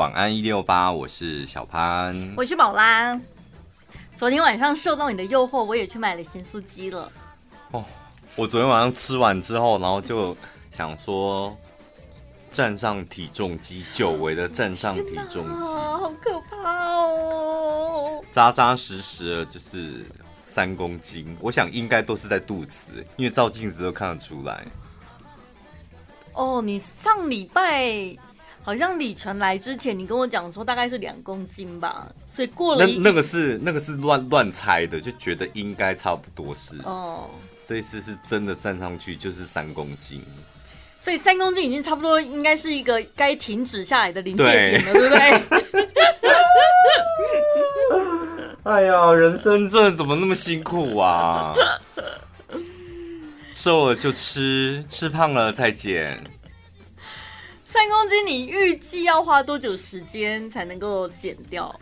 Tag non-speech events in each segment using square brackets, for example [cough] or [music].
晚安一六八，我是小潘，我是宝拉。昨天晚上受到你的诱惑，我也去买了咸酥鸡了。哦，我昨天晚上吃完之后，然后就想说站上体重机，久违的站上体重机，好可怕哦！扎扎实实的，就是三公斤。我想应该都是在肚子，因为照镜子都看得出来。哦，你上礼拜好像李晨来之前，你跟我讲说大概是两公斤吧，所以过了那那个是那个是乱乱猜的，就觉得应该差不多是哦。这一次是真的站上去就是三公斤，所以三公斤已经差不多应该是一个该停止下来的临界点了，对，对不对？[laughs] 哎呀，人生这怎么那么辛苦啊！[laughs] 瘦了就吃，吃胖了再减。三公斤，你预计要花多久时间才能够减掉？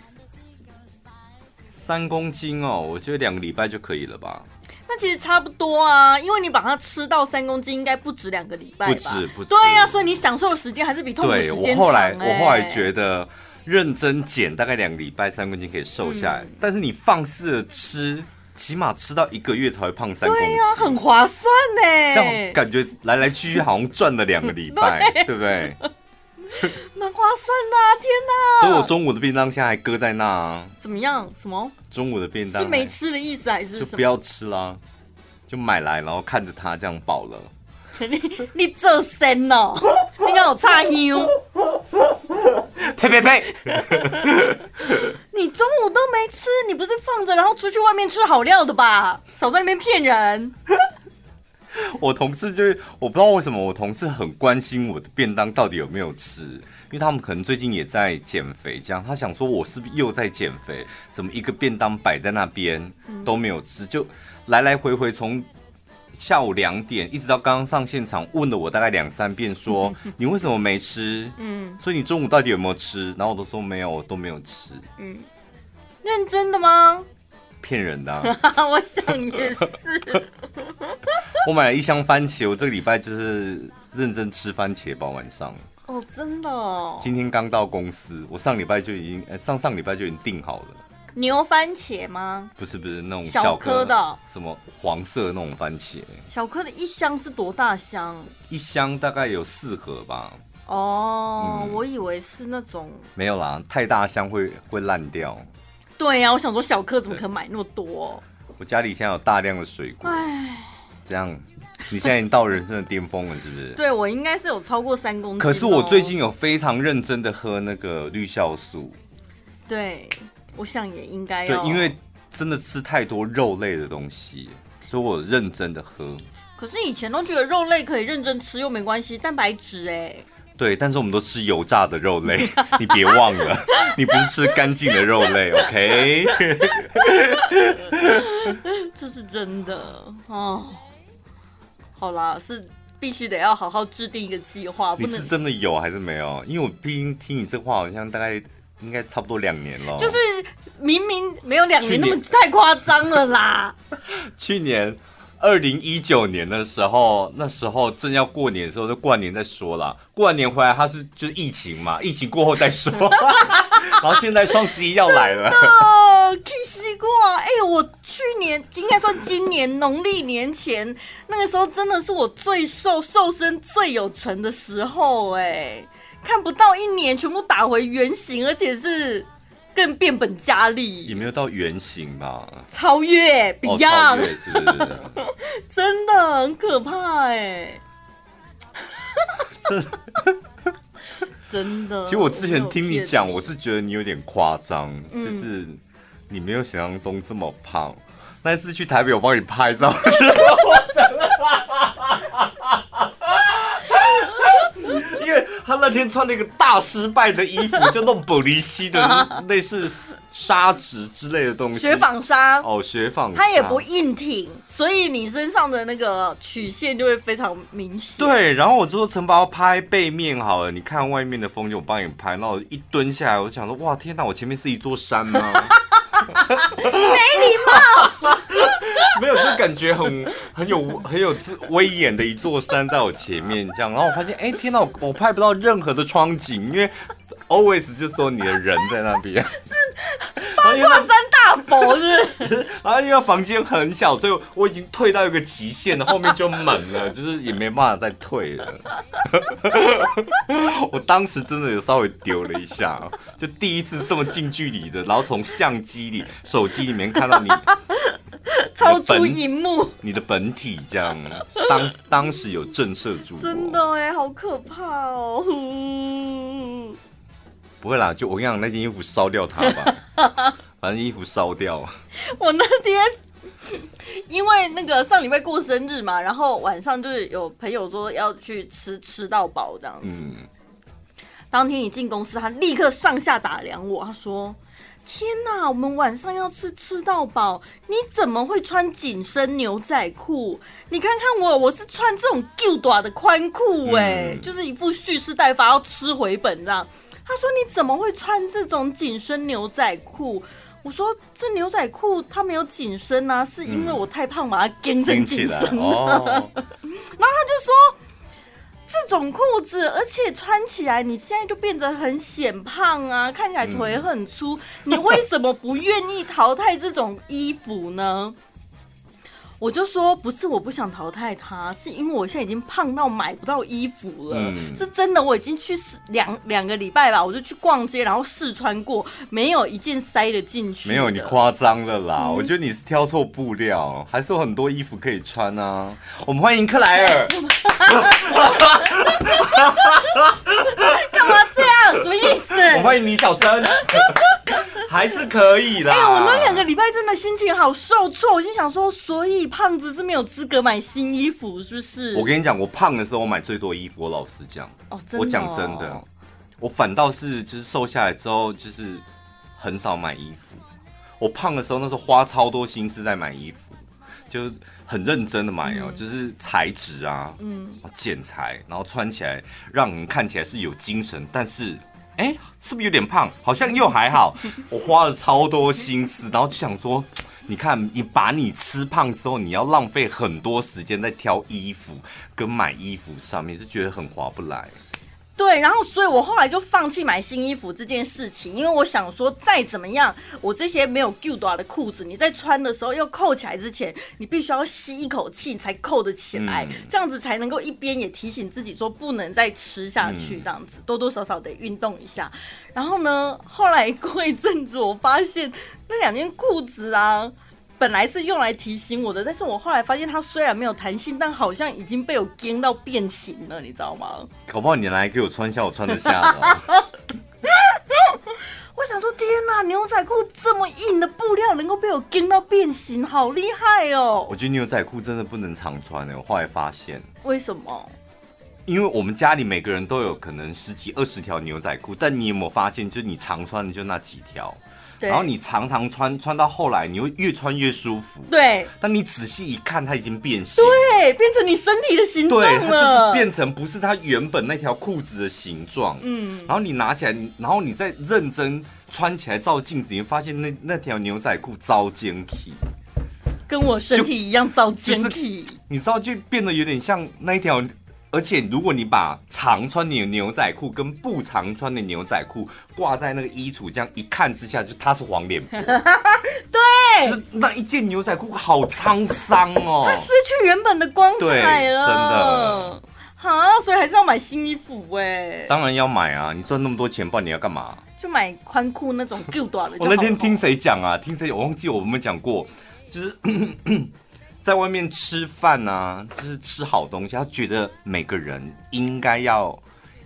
三公斤哦，我觉得两个礼拜就可以了吧。那其实差不多啊，因为你把它吃到三公斤，应该不止两个礼拜吧？不止，不止。对呀、啊，所以你享受的时间还是比痛苦时间长、欸。我后来，我后来觉得认真减，大概两个礼拜三公斤可以瘦下来。嗯、但是你放肆的吃。起码吃到一个月才会胖三公斤，对呀、啊，很划算呢。这样感觉来来去去好像赚了两个礼拜，[laughs] 对，对不对？[laughs] 蛮划算的、啊，天哪！所以我中午的便当现在还搁在那、啊。怎么样？什么？中午的便当是没吃的意思还是？就不要吃啦，就买来，然后看着它这样饱了。[laughs] 你你做神哦，你看我差香。[laughs] 呸呸呸！[laughs] 你中午都没吃，你不是放着然后出去外面吃好料的吧？少在那边骗人！我同事就是我不知道为什么我同事很关心我的便当到底有没有吃，因为他们可能最近也在减肥，这样他想说我是不是又在减肥？怎么一个便当摆在那边都没有吃，就来来回回从。下午两点一直到刚刚上现场，问了我大概两三遍，说你为什么没吃？嗯，所以你中午到底有没有吃？然后我都说没有，我都没有吃。嗯，认真的吗？骗人的啊。[laughs] 我想也是。[laughs] 我买了一箱番茄，我这个礼拜就是认真吃番茄包晚上。哦，真的哦。今天刚到公司，我上礼拜就已经，呃，上上礼拜就已经订好了。牛番茄吗？不是不是那种小颗的，什么黄色那种番茄。小颗的一箱是多大箱？一箱大概有四盒吧。哦，嗯、我以为是那种。没有啦，太大箱会会烂掉。对呀、啊，我想说小颗怎么可能买那么多？我家里现在有大量的水果。唉，这样你现在已经到人生的巅峰了，是不是？[laughs] 对，我应该是有超过三公斤。可是我最近有非常认真的喝那个绿酵素。对。我想也应该要。对，因为真的吃太多肉类的东西，所以我认真的喝。可是以前都觉得肉类可以认真吃又没关系，蛋白质哎。对，但是我们都吃油炸的肉类，[laughs] 你别忘了，你不是吃干净的肉类，OK？[laughs] 这是真的哦。好啦，是必须得要好好制定一个计划。你是真的有还是没有？因为我毕竟听你这话，好像大概。应该差不多两年了，就是明明没有两年那么太夸张了啦。[laughs] 去年二零一九年的时候，那时候正要过年的时候，就过完年再说啦。过完年回来，他是就是疫情嘛，疫情过后再说。[laughs] 然后现在双十一要来了，气死过！哎、欸，我去年应该算今年农历年前那个时候，真的是我最瘦、瘦身最有成的时候、欸，哎。看不到一年，全部打回原形，而且是更变本加厉。也没有到原形吧？超越，Beyond，是不是？[laughs] 真的很可怕哎！真 [laughs] 真的。其实我之前听你讲，我是觉得你有点夸张，嗯、就是你没有想象中这么胖。那次去台北，我帮你拍照。[laughs] 他那天穿了一个大失败的衣服，就那种玻璃西的 [laughs] 类似纱质之类的东西，雪纺纱哦，雪纺纱，它也不硬挺，所以你身上的那个曲线就会非常明显。对，然后我就说城堡拍背面好了，你看外面的风景，我帮你拍。然后我一蹲下来，我就想说，哇，天哪，我前面是一座山吗？[laughs] 没礼貌。没有，就感觉很很有很有威严的一座山在我前面，这样，然后我发现，哎，天哪，我我拍不到任何的窗景，因为 always 就说你的人在那边。八卦山大佛是，是，然后因为房间很小，所以我已经退到一个极限了，后面就猛了，[laughs] 就是也没办法再退了。[laughs] 我当时真的有稍微丢了一下，就第一次这么近距离的，然后从相机里、手机里面看到你 [laughs] 超出荧幕，你的本体这样，当当时有震慑住，真的哎，好可怕哦。不会啦，就我跟你讲，那件衣服烧掉它吧，[laughs] 反正衣服烧掉。我那天因为那个上礼拜过生日嘛，然后晚上就是有朋友说要去吃吃到饱这样子。嗯。当天一进公司，他立刻上下打量我，他说：“天哪，我们晚上要吃吃到饱，你怎么会穿紧身牛仔裤？你看看我，我是穿这种够短的宽裤，哎，就是一副蓄势待发，要吃回本这样。”他说：“你怎么会穿这种紧身牛仔裤？”我说：“这牛仔裤它没有紧身啊，是因为我太胖把它紧成紧身了。哦” [laughs] 然后他就说：“这种裤子，而且穿起来你现在就变得很显胖啊，看起来腿很粗，嗯、你为什么不愿意淘汰这种衣服呢？”我就说不是我不想淘汰他，是因为我现在已经胖到买不到衣服了，嗯、是真的。我已经去试两两个礼拜吧，我就去逛街，然后试穿过，没有一件塞得进去。没有你夸张了啦，嗯、我觉得你是挑错布料，还是有很多衣服可以穿啊。[laughs] 我们欢迎克莱尔。[laughs] 什么意思？[laughs] 我欢迎李小珍。[laughs] 还是可以啦。哎、欸，我们两个礼拜真的心情好受挫，我就想说，所以胖子是没有资格买新衣服，是不是？我跟你讲，我胖的时候我买最多衣服，我老实讲。哦，真的哦。我讲真的，我反倒是就是瘦下来之后，就是很少买衣服。我胖的时候，那时候花超多心思在买衣服，就很认真的买哦，嗯、就是材质啊，嗯，剪裁，然后穿起来让人看起来是有精神，但是。哎、欸，是不是有点胖？好像又还好。[laughs] 我花了超多心思，然后就想说，你看，你把你吃胖之后，你要浪费很多时间在挑衣服跟买衣服上面，就觉得很划不来。对，然后所以我后来就放弃买新衣服这件事情，因为我想说，再怎么样，我这些没有旧短的裤子，你在穿的时候要扣起来之前，你必须要吸一口气才扣得起来，嗯、这样子才能够一边也提醒自己说不能再吃下去，这样子、嗯、多多少少得运动一下。然后呢，后来过一阵子，我发现那两件裤子啊。本来是用来提醒我的，但是我后来发现它虽然没有弹性，但好像已经被我惊到变形了，你知道吗？搞不好你来给我穿一下，我穿得下的。我想说，天哪，牛仔裤这么硬的布料能够被我惊到变形，好厉害哦！我觉得牛仔裤真的不能常穿的，我后来发现。为什么？因为我们家里每个人都有可能十几二十条牛仔裤，但你有没有发现，就是你常穿的就那几条？对然后你常常穿，穿到后来你会越穿越舒服。对，但你仔细一看，它已经变形。对，变成你身体的形状了。对，它就是变成不是它原本那条裤子的形状。嗯。然后你拿起来，然后你再认真穿起来照镜子，你会发现那那条牛仔裤遭奸体，跟我身体一样遭奸体。你知道，就变得有点像那一条。而且，如果你把常穿的牛仔裤跟不常穿的牛仔裤挂在那个衣橱，这样一看之下，就它是黄脸婆。[laughs] 对，就是那一件牛仔裤好沧桑哦，它失去原本的光彩了。真的，啊，所以还是要买新衣服哎。当然要买啊！你赚那么多钱，不然你要干嘛？就买宽裤那种够短的。我那天听谁讲啊？听谁？我忘记我们讲过，就是。[coughs] 在外面吃饭啊，就是吃好东西。他觉得每个人应该要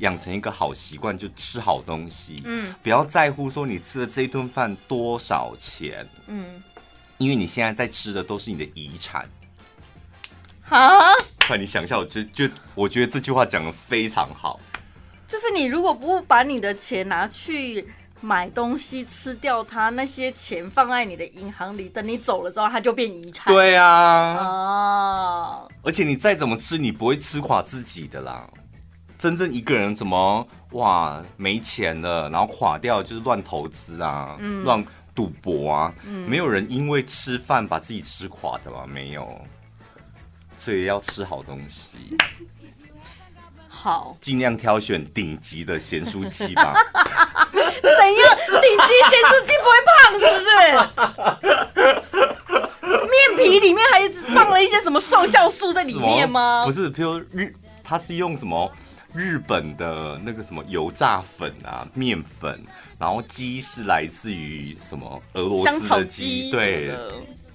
养成一个好习惯，就吃好东西。嗯，不要在乎说你吃的这一顿饭多少钱。嗯，因为你现在在吃的都是你的遗产。啊？快，你想一下，我就就我觉得这句话讲得非常好。就是你如果不把你的钱拿去。买东西吃掉它，那些钱放在你的银行里，等你走了之后，它就变遗产。对啊，哦，而且你再怎么吃，你不会吃垮自己的啦。真正一个人怎么哇没钱了，然后垮掉就是乱投资啊，嗯、乱赌博啊，嗯、没有人因为吃饭把自己吃垮的吧？没有，所以要吃好东西。[laughs] 好，尽量挑选顶级的咸酥鸡吧。怎样？顶级咸酥鸡不会胖是不是？[laughs] 面皮里面还放了一些什么瘦酵素在里面吗？不是，譬如日，它是用什么日本的那个什么油炸粉啊，面粉，然后鸡是来自于什么俄罗斯的鸡，对，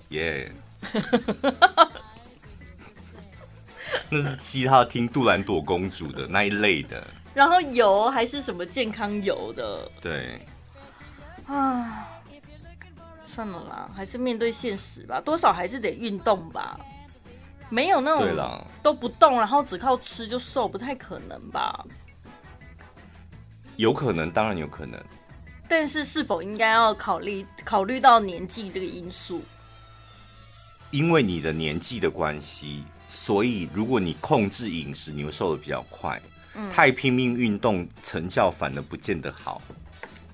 耶。[laughs] [laughs] 那是其他听杜兰朵公主的那一类的，然后油还是什么健康油的？对，啊，算了啦，还是面对现实吧，多少还是得运动吧，没有那种都不动，然后只靠吃就瘦，不太可能吧？有可能，当然有可能，但是是否应该要考虑考虑到年纪这个因素？因为你的年纪的关系。所以，如果你控制饮食，你会瘦的比较快。嗯，太拼命运动，成效反而不见得好。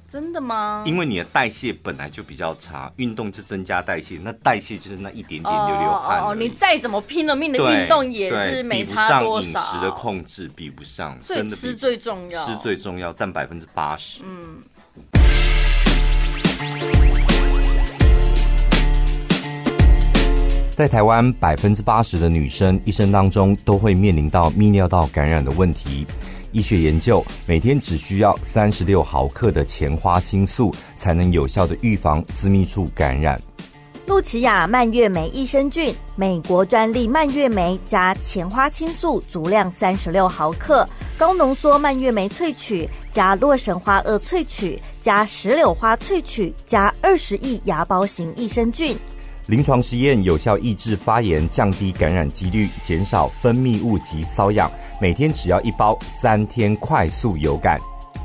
真的吗？因为你的代谢本来就比较差，运动就增加代谢，那代谢就是那一点点流流汗。哦，你再怎么拼了命的运动，也是没差多少。上饮食的控制，比不上。真的吃最重要，吃最重要，占百分之八十。嗯。在台湾，百分之八十的女生一生当中都会面临到泌尿道感染的问题。医学研究，每天只需要三十六毫克的前花青素，才能有效的预防私密处感染。露琪亚蔓越莓益生菌，美国专利蔓越莓加前花青素，足量三十六毫克，高浓缩蔓越莓萃取加洛神花萼萃取加石榴花萃取加二十亿芽孢型益生菌。临床实验有效抑制发炎，降低感染几率，减少分泌物及瘙痒。每天只要一包，三天快速有感。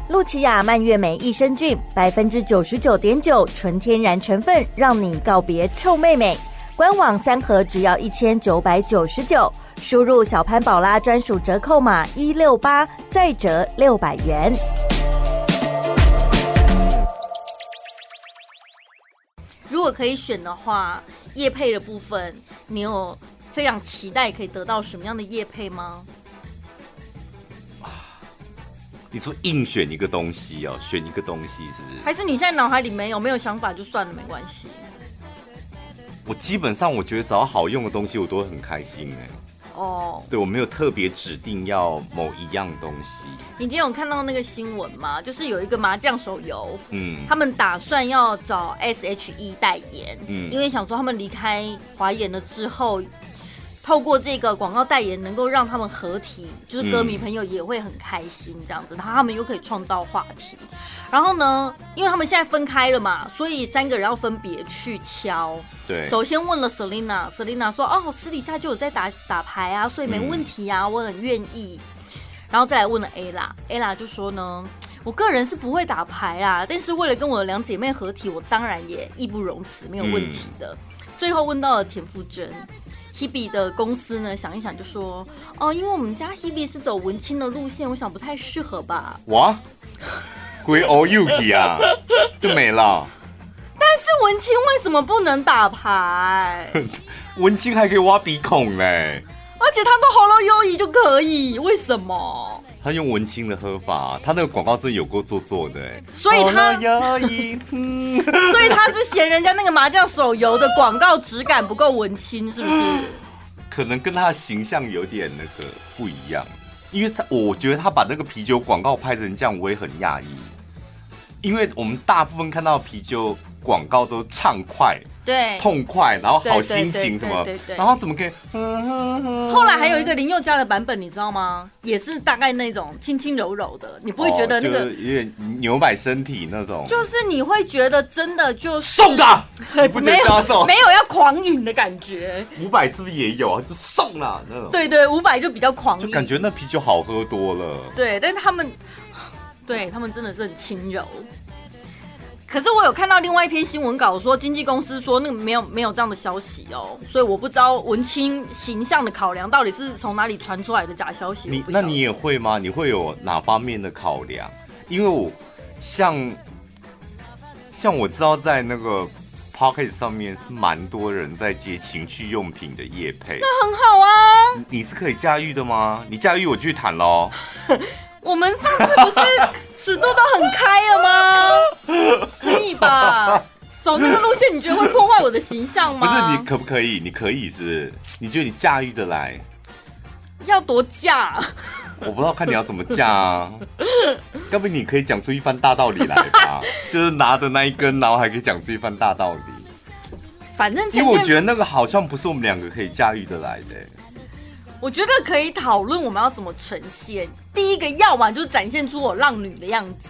露琪亚蔓越莓益生菌，百分之九十九点九纯天然成分，让你告别臭妹妹。官网三盒只要一千九百九十九，输入小潘宝拉专属折扣码一六八，再折六百元。如果可以选的话，叶配的部分，你有非常期待可以得到什么样的叶配吗？你说硬选一个东西哦，选一个东西是不是？还是你现在脑海里没有没有想法就算了，没关系。我基本上我觉得只要好用的东西，我都会很开心哎。哦，oh, 对，我没有特别指定要某一样东西。你今天有看到那个新闻吗？就是有一个麻将手游，嗯，他们打算要找 SHE 代言，嗯，因为想说他们离开华研了之后。透过这个广告代言，能够让他们合体，就是歌迷朋友也会很开心这样子，然后他们又可以创造话题。然后呢，因为他们现在分开了嘛，所以三个人要分别去敲。对，首先问了 Selina，Selina 说：“哦，私底下就有在打打牌啊，所以没问题啊，我很愿意。”然后再来问了 Ella，Ella 就说呢：“我个人是不会打牌啊，但是为了跟我的两姐妹合体，我当然也义不容辞，没有问题的。”最后问到了田馥甄。Hebe 的公司呢，想一想就说，哦，因为我们家 Hebe 是走文青的路线，我想不太适合吧。哇，归 all Yuki 啊，就没了。但是文青为什么不能打牌？[laughs] 文青还可以挖鼻孔嘞，而且他都喉咙优异就可以，为什么？他用文青的喝法，他那个广告真有够做作的，所以他所以他是嫌人家那个麻将手游的广告质感不够文青，是不是？可能跟他的形象有点那个不一样，因为他我觉得他把那个啤酒广告拍成这样，我也很讶异，因为我们大部分看到啤酒广告都畅快。对，痛快，然后好心情什么，然后怎么可以？后来还有一个林宥嘉的版本，你知道吗？也是大概那种轻轻柔柔的，你不会觉得那个有点扭摆身体那种，就是你会觉得真的就送的，你不觉得这样没有要狂饮的感觉？五百是不是也有啊？就送了那种，对对，五百就比较狂，就感觉那啤酒好喝多了。对，但是他们，对他们真的是很轻柔。可是我有看到另外一篇新闻稿说，经纪公司说那个没有没有这样的消息哦，所以我不知道文青形象的考量到底是从哪里传出来的假消息。你那你也会吗？你会有哪方面的考量？因为我像像我知道在那个 Podcast 上面是蛮多人在接情趣用品的业配，那很好啊。你是可以驾驭的吗？你驾驭我去谈喽。[laughs] 我们上次不是尺度都很开了吗？[laughs] 可以吧？走那个路线，你觉得会破坏我的形象吗？不是，你可不可以？你可以是不是？你觉得你驾驭得来？要多驾？我不知道，看你要怎么驾啊。要不你可以讲出一番大道理来吧？就是拿着那一根，然后还可以讲出一番大道理。反正，因为我觉得那个好像不是我们两个可以驾驭得来的。我觉得可以讨论我们要怎么呈现。第一个，要么就是展现出我浪女的样子；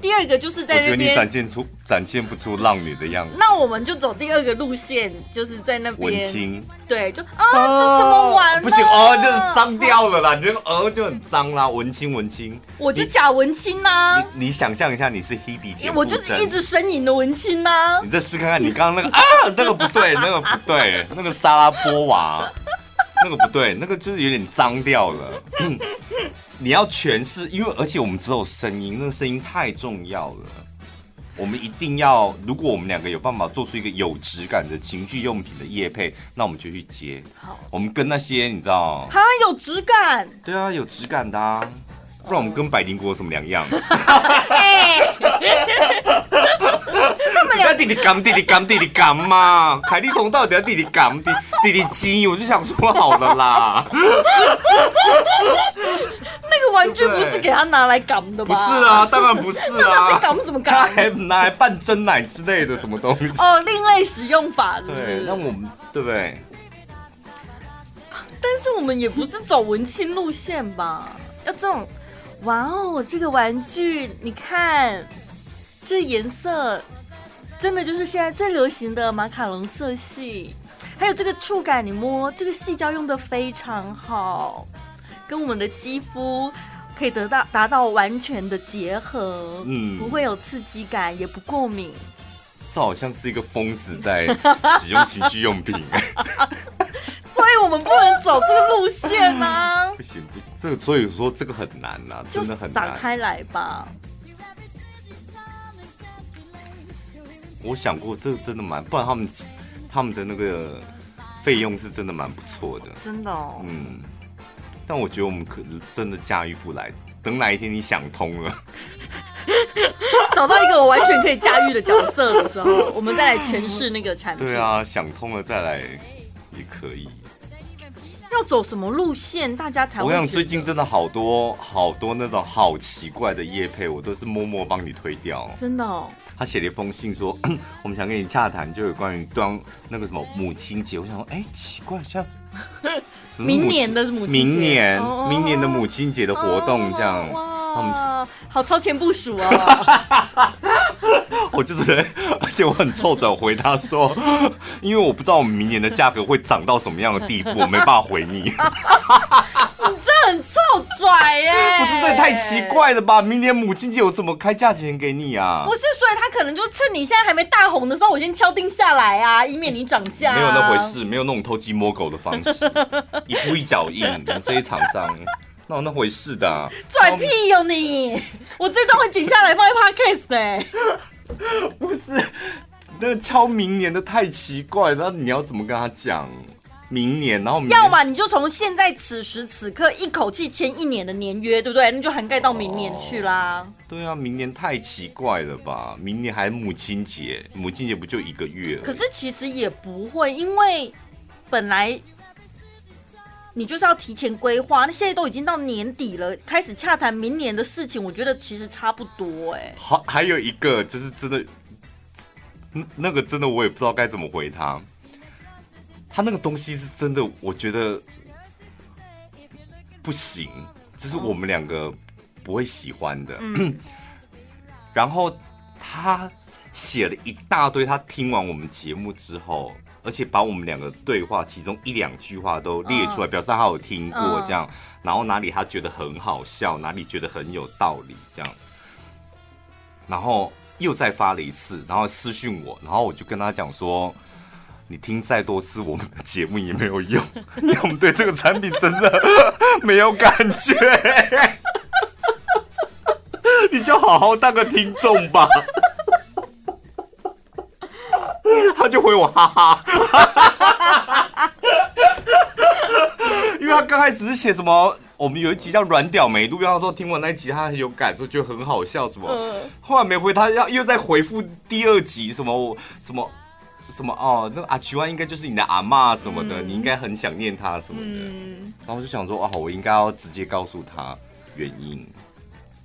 第二个，就是在那边。我觉得你展现出展现不出浪女的样子。那我们就走第二个路线，就是在那边文青。对，就啊，这怎么玩？不行哦，就是脏掉了啦！你这个哦就很脏啦，文青文青。我就假文青呐！你你想象一下，你是 Hebe 田，我就是一直呻吟的文青呐！你再试看看，你刚刚那个啊，那个不对，那个不对，那个沙拉波娃。那个不对，那个就是有点脏掉了。嗯，你要诠释，因为而且我们只有声音，那个声音太重要了。我们一定要，如果我们两个有办法做出一个有质感的情趣用品的夜配，那我们就去接。好，我们跟那些你知道，它有质感。对啊，有质感的啊，不然我们跟百灵果有什么两样？他们俩弟弟干弟弟干弟弟干嘛？凯莉从到底要弟弟干弟弟弟鸡？我就想说好了啦。那个玩具不是给他拿来干的吗？不是啊，当然不是啊。那干什么干？还拿来拌蒸奶之类的什么东西？哦，另类使用法是不是？对，那我们对不对？但是我们也不是走文青路线吧？要这种，哇哦，这个玩具你看，这颜色。真的就是现在最流行的马卡龙色系，还有这个触感，你摸这个细胶用的非常好，跟我们的肌肤可以得到达到完全的结合，嗯，不会有刺激感，也不过敏。这好像是一个疯子在使用情趣用品，[laughs] [laughs] 所以我们不能走这个路线啊！不行不行，这个所以说这个很难呐、啊，真的很难。就展开来吧。我想过，这个真的蛮，不然他们他们的那个费用是真的蛮不错的，真的哦。嗯，但我觉得我们可能真的驾驭不来。等哪一天你想通了，[laughs] 找到一个我完全可以驾驭的角色的时候，我们再来诠释那个产品。对啊，想通了再来也可以。要走什么路线，大家才会？我想最近真的好多好多那种好奇怪的叶配，我都是默默帮你推掉。真的哦。他写了一封信说，[clears throat] 我们想跟你洽谈，就有关于端那个什么母亲节。我想说，哎、欸，奇怪，像 [laughs] 明年的母亲节，明年、哦、明年的母亲节的活动这样。哇，好超前部署哦！[laughs] 我就是，而且我很臭转回他说，因为我不知道我们明年的价格会涨到什么样的地步，我没办法回你。[laughs] 你这很臭拽耶！不是，这也太奇怪了吧？明年母亲节我怎么开价钱给你啊？不是，所以他可能就趁你现在还没大红的时候，我先敲定下来啊，以免你涨价。没有那回事，没有那种偷鸡摸狗的方式，一步一脚印，这些厂商。哪有那回事的、啊？拽屁哟你！我这段会剪下来放在 podcast 哎。[laughs] 不是，那个敲明年的太奇怪，那你要怎么跟他讲？明年，然后明年要么你就从现在此时此刻一口气签一年的年约，对不对？那就涵盖到明年去啦。哦、对啊，明年太奇怪了吧？明年还母亲节，母亲节不就一个月？可是其实也不会，因为本来。你就是要提前规划，那现在都已经到年底了，开始洽谈明年的事情，我觉得其实差不多哎。好，还有一个就是真的，那个真的我也不知道该怎么回他。他那个东西是真的，我觉得不行，就是我们两个不会喜欢的。嗯、然后他写了一大堆，他听完我们节目之后。而且把我们两个对话其中一两句话都列出来，表示他有听过这样，然后哪里他觉得很好笑，哪里觉得很有道理这样，然后又再发了一次，然后私讯我，然后我就跟他讲说，你听再多次我们的节目也没有用，[laughs] 因为我们对这个产品真的 [laughs] 没有感觉，[laughs] 你就好好当个听众吧。[laughs] 他就回我哈哈，因为他刚刚开始是写什么？我们有一集叫《软屌没录》，他说听完那一集他很有感受，觉得很好笑什么。后来没回他，要又在回复第二集什么什么什么哦，那个阿菊湾应该就是你的阿妈什么的，嗯、你应该很想念他什么的。嗯、然后我就想说啊，我应该要直接告诉他原因。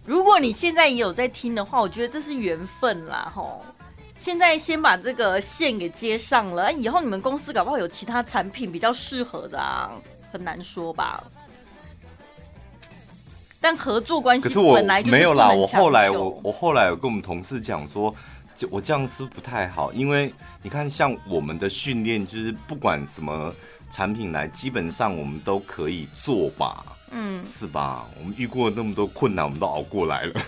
如果你现在也有在听的话，我觉得这是缘分啦，吼。现在先把这个线给接上了，以后你们公司搞不好有其他产品比较适合的啊，很难说吧。但合作关系本来就没有啦。我后来我我后来有跟我们同事讲说，就我这样是不太好，因为你看，像我们的训练，就是不管什么产品来，基本上我们都可以做吧，嗯，是吧？我们遇过那么多困难，我们都熬过来了。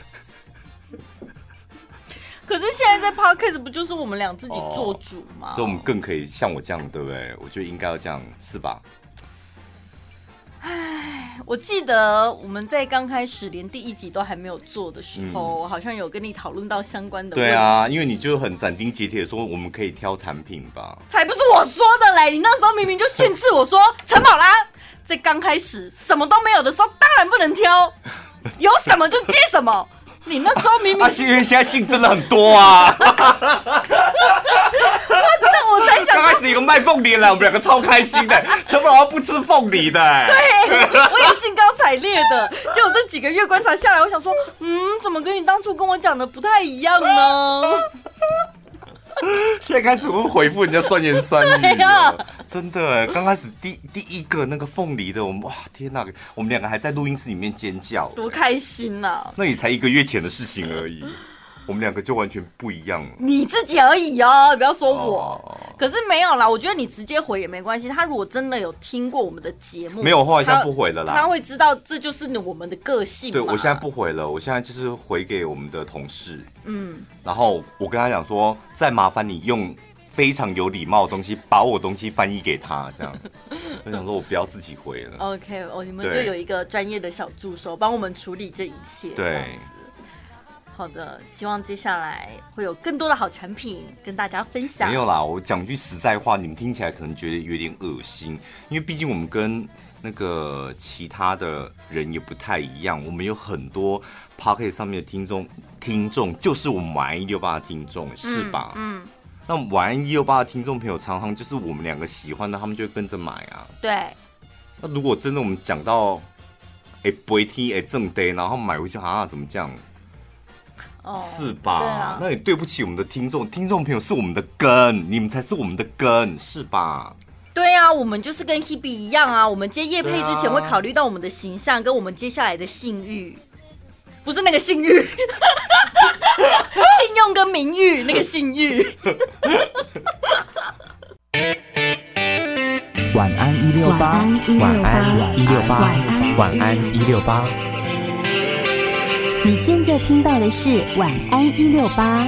可是现在在 Podcast 不就是我们俩自己做主吗？哦，所以我们更可以像我这样，对不对？我觉得应该要这样，是吧？唉，我记得我们在刚开始连第一集都还没有做的时候，好像有跟你讨论到相关的问题。对啊，因为你就很斩钉截铁的说我们可以挑产品吧？才不是我说的嘞！你那时候明明就训斥我说，陈宝拉 [laughs] 在刚开始什么都没有的时候，当然不能挑，有什么就接什么。你那时候明明，啊，因为现在信真的很多啊！那我才想，刚开始有个卖凤梨的，我们两个超开心的，陈宝宝不吃凤梨的，对，我也兴高采烈的。结果这几个月观察下来，我想说，嗯，怎么跟你当初跟我讲的不太一样呢？[laughs] 现在开始我会回复人家酸言酸语了，[laughs] 真的。刚开始第第一个那个凤梨的，我们哇天哪，我们两个还在录音室里面尖叫，多开心呐！那也才一个月前的事情而已。我们两个就完全不一样了。你自己而已哦，不要说我。哦、可是没有啦，我觉得你直接回也没关系。他如果真的有听过我们的节目，没有的话，现在不回了啦。他会知道这就是我们的个性。对，我现在不回了，我现在就是回给我们的同事。嗯，然后我跟他讲说，再麻烦你用非常有礼貌的东西把我东西翻译给他，这样。[laughs] 我想说我不要自己回了。OK，哦，你们就有一个专业的小助手帮我们处理这一切。对。好的，希望接下来会有更多的好产品跟大家分享。没有啦，我讲句实在话，你们听起来可能觉得有点恶心，因为毕竟我们跟那个其他的人也不太一样，我们有很多 Podcast 上面的听众，听众就是我们晚安一六八的听众，是吧？嗯。嗯，那晚安一六八的听众朋友常常就是我们两个喜欢的，他们就会跟着买啊。对。那如果真的我们讲到哎不会听哎正对，然后买回去啊怎么这样？是吧？啊、那也对不起我们的听众，听众朋友是我们的根，你们才是我们的根，是吧？对啊，我们就是跟 Hebe 一样啊，我们接夜配之前会考虑到我们的形象跟我们接下来的信誉，不是那个信誉，[laughs] 信用跟名誉那个信誉。晚安一六八，晚安一六八，晚安一六八。你现在听到的是晚安一六八。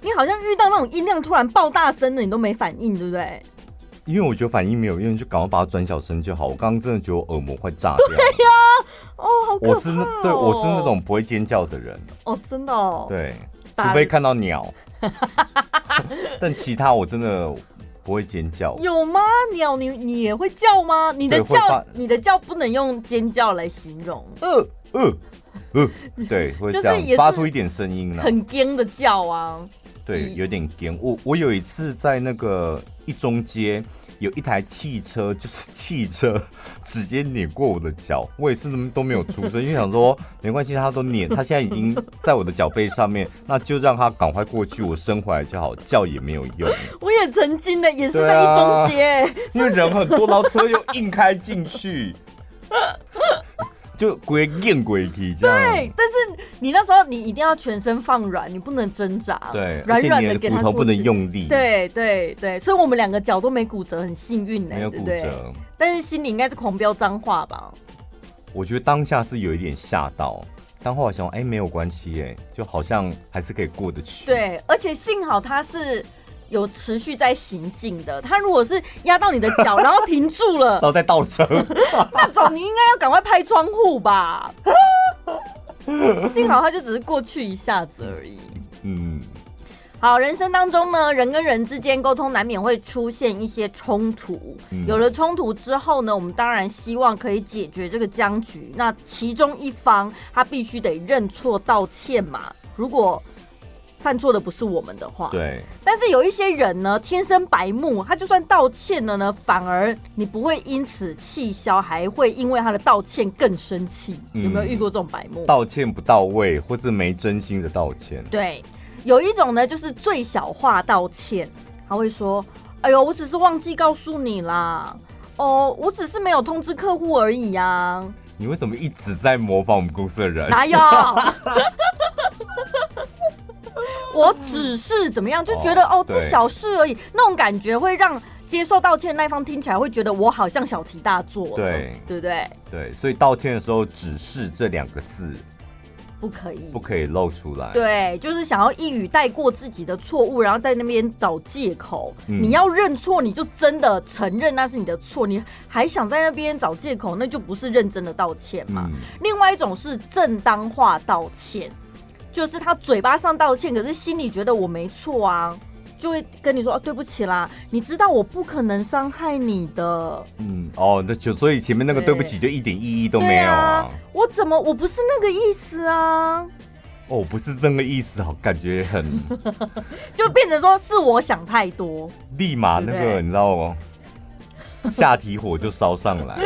你好像遇到那种音量突然爆大声的，你都没反应，对不对？因为我觉得反应没有用，就赶快把它转小声就好。我刚刚真的觉得我耳膜快炸掉。对呀，哦，好可怕哦。我是那对，我是那种不会尖叫的人。哦，真的哦。对，除非看到鸟。[laughs] 但其他我真的。不会尖叫？有吗？鸟，你你也会叫吗？你的叫，你的叫不能用尖叫来形容。呃呃呃，[laughs] 对，会这样发出一点声音呢，很尖的叫啊。对，有点尖。我我有一次在那个一中街。有一台汽车，[laughs] 就是汽车直接碾过我的脚，我也是都没有出声，因为想说 [laughs] 没关系，他都碾，他现在已经在我的脚背上面，那就让他赶快过去，我伸回来就好，叫也没有用。[laughs] 我也曾经的，也是在一中街，啊、因为人很多，然后车又硬开进去。就鬼硬鬼体这样。对，但是你那时候你一定要全身放软，你不能挣扎。对，软软的给他骨头不能用力。对对对，所以我们两个脚都没骨折，很幸运呢。没有骨折，但是心里应该是狂飙脏话吧？我觉得当下是有一点吓到，但后来想，哎，没有关系，哎，就好像还是可以过得去。对，而且幸好他是。有持续在行进的，他如果是压到你的脚，然后停住了，[laughs] 然后再倒车，[laughs] 那种你应该要赶快拍窗户吧。[laughs] 幸好他就只是过去一下子而已。嗯，好，人生当中呢，人跟人之间沟通难免会出现一些冲突。嗯、有了冲突之后呢，我们当然希望可以解决这个僵局。那其中一方他必须得认错道歉嘛。如果犯错的不是我们的话，对。但是有一些人呢，天生白目，他就算道歉了呢，反而你不会因此气消，还会因为他的道歉更生气。嗯、有没有遇过这种白目？道歉不到位，或是没真心的道歉？对。有一种呢，就是最小化道歉，他会说：“哎呦，我只是忘记告诉你啦，哦，我只是没有通知客户而已呀、啊。”你为什么一直在模仿我们公司的人？哪有？[laughs] [laughs] [laughs] 我只是怎么样，就觉得哦，这小事而已，那种感觉会让接受道歉的那一方听起来会觉得我好像小题大做，对，对不对？对，所以道歉的时候，只是这两个字。不可以，不可以露出来。对，就是想要一语带过自己的错误，然后在那边找借口。嗯、你要认错，你就真的承认那是你的错。你还想在那边找借口，那就不是认真的道歉嘛。嗯、另外一种是正当化道歉，就是他嘴巴上道歉，可是心里觉得我没错啊。就会跟你说哦，对不起啦，你知道我不可能伤害你的。嗯，哦，那就所以前面那个对不起就一点意义都没有啊。啊我怎么我不是那个意思啊？哦，不是那个意思，好，感觉很，[laughs] 就变成说是我想太多，立马那个你知道吗？下体火就烧上来。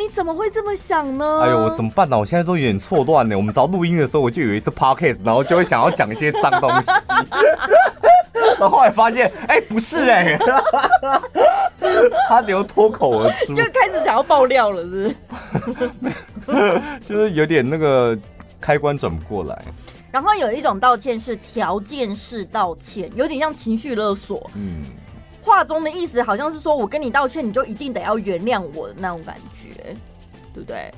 你怎么会这么想呢？哎呦，我怎么办呢？我现在都有点错乱呢。我们找录音的时候，我就有一次 podcast，然后就会想要讲一些脏东西。[laughs] 然后后来发现，哎、欸，不是哎、欸，[laughs] 他流脱口而出，就开始想要爆料了，是不是？[laughs] 就是有点那个开关转不过来。然后有一种道歉是条件式道歉，有点像情绪勒索。嗯，话中的意思好像是说我跟你道歉，你就一定得要原谅我的那种感觉，对不对？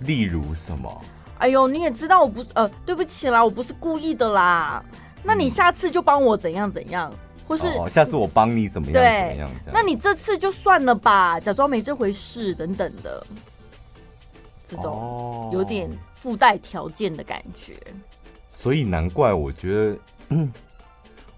例如什么？哎呦，你也知道我不呃，对不起啦，我不是故意的啦。那你下次就帮我怎样怎样，或是、哦、下次我帮你怎么样怎么样？那你这次就算了吧，假装没这回事等等的，这种有点附带条件的感觉。所以难怪我觉得，嗯，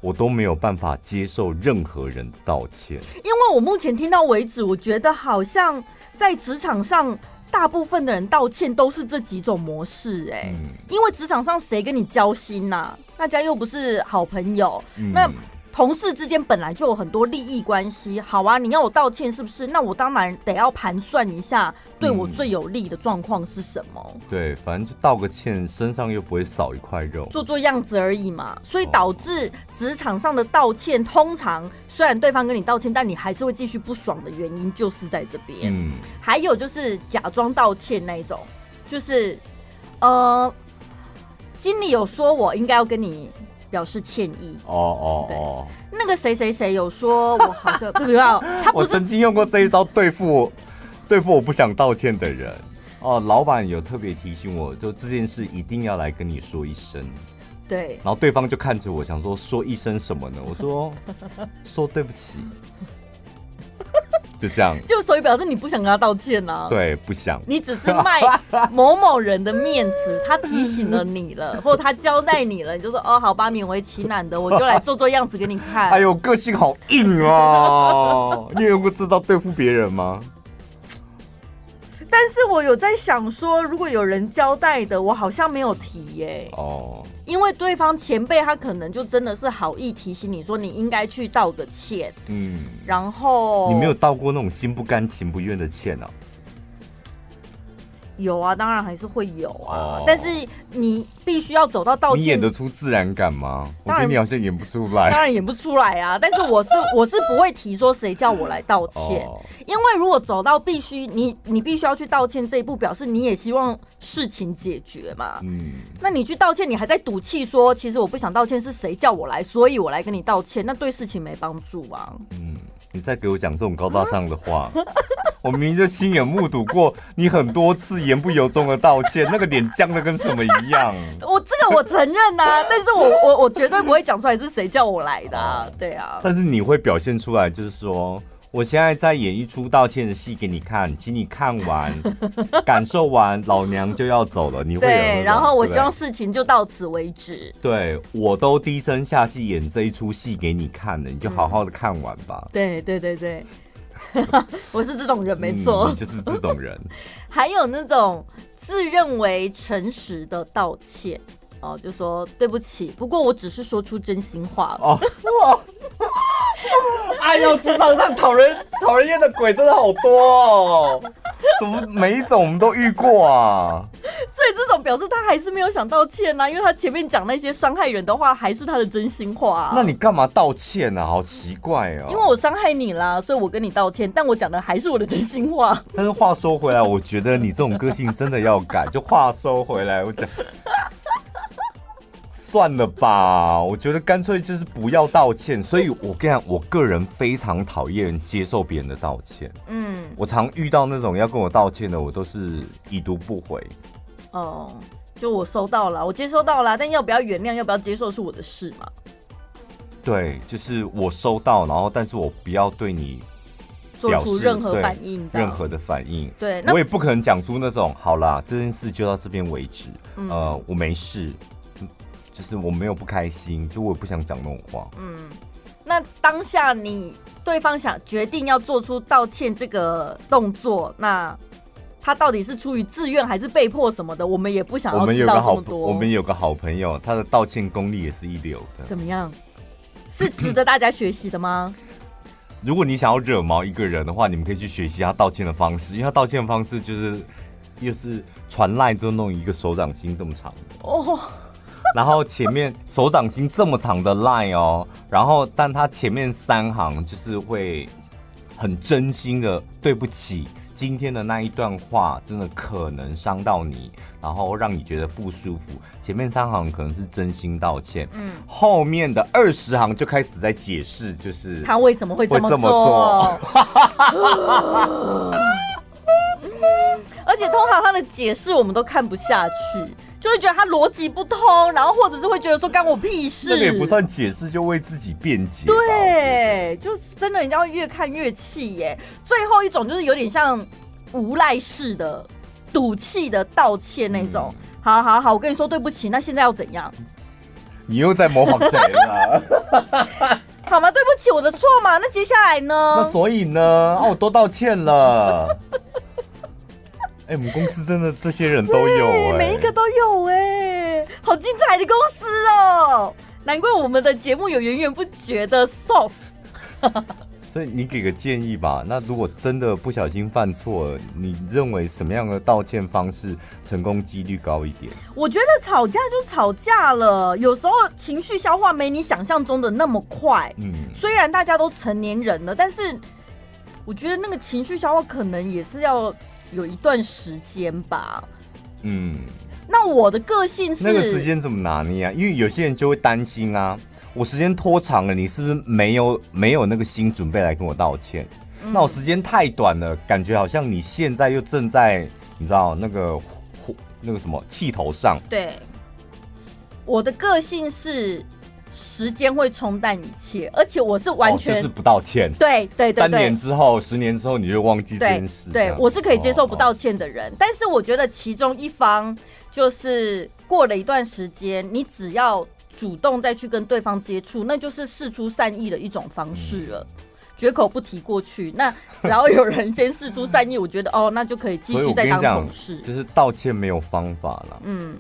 我都没有办法接受任何人的道歉，因为我目前听到为止，我觉得好像在职场上。大部分的人道歉都是这几种模式，哎，因为职场上谁跟你交心呐？大家又不是好朋友，那同事之间本来就有很多利益关系。好啊，你要我道歉是不是？那我当然得要盘算一下，对我最有利的状况是什么？对，反正就道个歉，身上又不会少一块肉，做做样子而已嘛。所以导致职场上的道歉，通常虽然对方跟你道歉，但你还是会继续不爽的原因，就是在这边。嗯，还有就是假装道歉那一种，就是呃，经理有说我应该要跟你表示歉意。哦哦哦，那个谁谁谁有说我好像 [laughs] 不知道，他我曾经用过这一招对付对付我不想道歉的人。哦，老板有特别提醒我，就这件事一定要来跟你说一声。对，然后对方就看着我，想说说一声什么呢？我说 [laughs] 说对不起，就这样。就所以表示你不想跟他道歉呢、啊？对，不想。你只是卖 [laughs] 某某人的面子，他提醒了你了，[laughs] 或者他交代你了，你就说哦，好吧，勉为其难的，我就来做做样子给你看。哎呦，个性好硬啊！你有用过知道对付别人吗？但是我有在想说，如果有人交代的，我好像没有提耶。哦，因为对方前辈他可能就真的是好意提醒你说，你应该去道个歉。嗯，然后你没有道过那种心不甘情不愿的歉啊？有啊，当然还是会有啊，哦、但是你必须要走到道歉。你演得出自然感吗？我觉得你好像演不出来。当然演不出来啊，[laughs] 但是我是我是不会提说谁叫我来道歉，哦、因为如果走到必须你你必须要去道歉这一步，表示你也希望事情解决嘛。嗯，那你去道歉，你还在赌气说，其实我不想道歉，是谁叫我来，所以我来跟你道歉，那对事情没帮助啊。嗯。你再给我讲这种高大上的话，[laughs] 我明明就亲眼目睹过你很多次言不由衷的道歉，那个脸僵的跟什么一样。我这个我承认呐、啊，[laughs] 但是我我我绝对不会讲出来是谁叫我来的、啊，对啊。但是你会表现出来，就是说我现在在演一出道歉的戏给你看，请你看完、[laughs] 感受完，老娘就要走了。你会对，然后我希望事情就到此为止。对，我都低声下气演这一出戏给你看了，你就好好的看完吧。嗯、对对对对，[laughs] 我是这种人，没错、嗯，就是这种人。[laughs] 还有那种自认为诚实的道歉。哦，就说对不起，不过我只是说出真心话哦。哇！[laughs] 哎呦，职场上讨人讨人厌的鬼真的好多哦，怎么每一种我们都遇过啊？[laughs] 所以这种表示他还是没有想道歉呐、啊，因为他前面讲那些伤害人的话还是他的真心话、啊。那你干嘛道歉呢、啊？好奇怪哦。因为我伤害你啦，所以我跟你道歉，但我讲的还是我的真心话。但是话说回来，我觉得你这种个性真的要改。就话说回来，我讲。算了吧，我觉得干脆就是不要道歉。所以我跟你讲，我个人非常讨厌接受别人的道歉。嗯，我常遇到那种要跟我道歉的，我都是已读不回。哦，就我收到了，我接收到了，但要不要原谅，要不要接受是我的事嘛。对，就是我收到，然后但是我不要对你做出任何反应，任何的反应。对，我也不可能讲出那种好啦，这件事就到这边为止。嗯、呃，我没事。就是我没有不开心，就我也不想讲那种话。嗯，那当下你对方想决定要做出道歉这个动作，那他到底是出于自愿还是被迫什么的？我们也不想要知道这么多。我们有个好朋友，他的道歉功力也是一流的。怎么样？是值得大家学习的吗？如果你想要惹毛一个人的话，你们可以去学习他道歉的方式，因为他道歉的方式就是又是传赖都弄一个手掌心这么长的哦。然后前面手掌心这么长的 line 哦，然后但他前面三行就是会很真心的对不起，今天的那一段话真的可能伤到你，然后让你觉得不舒服。前面三行可能是真心道歉，嗯，后面的二十行就开始在解释，就是他为什么会这么做。[laughs] 而且通常他的解释我们都看不下去。就会觉得他逻辑不通，然后或者是会觉得说干我屁事。这个也不算解释，就为自己辩解。对，就真的人家会越看越气耶。最后一种就是有点像无赖式的赌气的道歉那种。嗯、好好好，我跟你说对不起，那现在要怎样？你又在模仿谁了？好吗？对不起，我的错嘛。那接下来呢？那所以呢？啊，我都道歉了。[laughs] 哎、欸，我们公司真的这些人都有每一个都有哎、欸，好精彩的公司哦！难怪我们的节目有源源不绝的 sauce。[laughs] 所以你给个建议吧。那如果真的不小心犯错了，你认为什么样的道歉方式成功几率高一点？我觉得吵架就吵架了，有时候情绪消化没你想象中的那么快。嗯，虽然大家都成年人了，但是我觉得那个情绪消化可能也是要。有一段时间吧，嗯，那我的个性是那个时间怎么拿捏啊？因为有些人就会担心啊，我时间拖长了，你是不是没有没有那个心准备来跟我道歉？嗯、那我时间太短了，感觉好像你现在又正在你知道那个火那个什么气头上。对，我的个性是。时间会冲淡一切，而且我是完全、哦、就是不道歉。对对对，对，三年之后、十年之后，你就忘记这件事。对，对我是可以接受不道歉的人，哦、但是我觉得其中一方就是过了一段时间，你只要主动再去跟对方接触，那就是事出善意的一种方式了。嗯、绝口不提过去，那只要有人先试出善意，我觉得哦，那就可以继续再当同事。就是道歉没有方法了，嗯，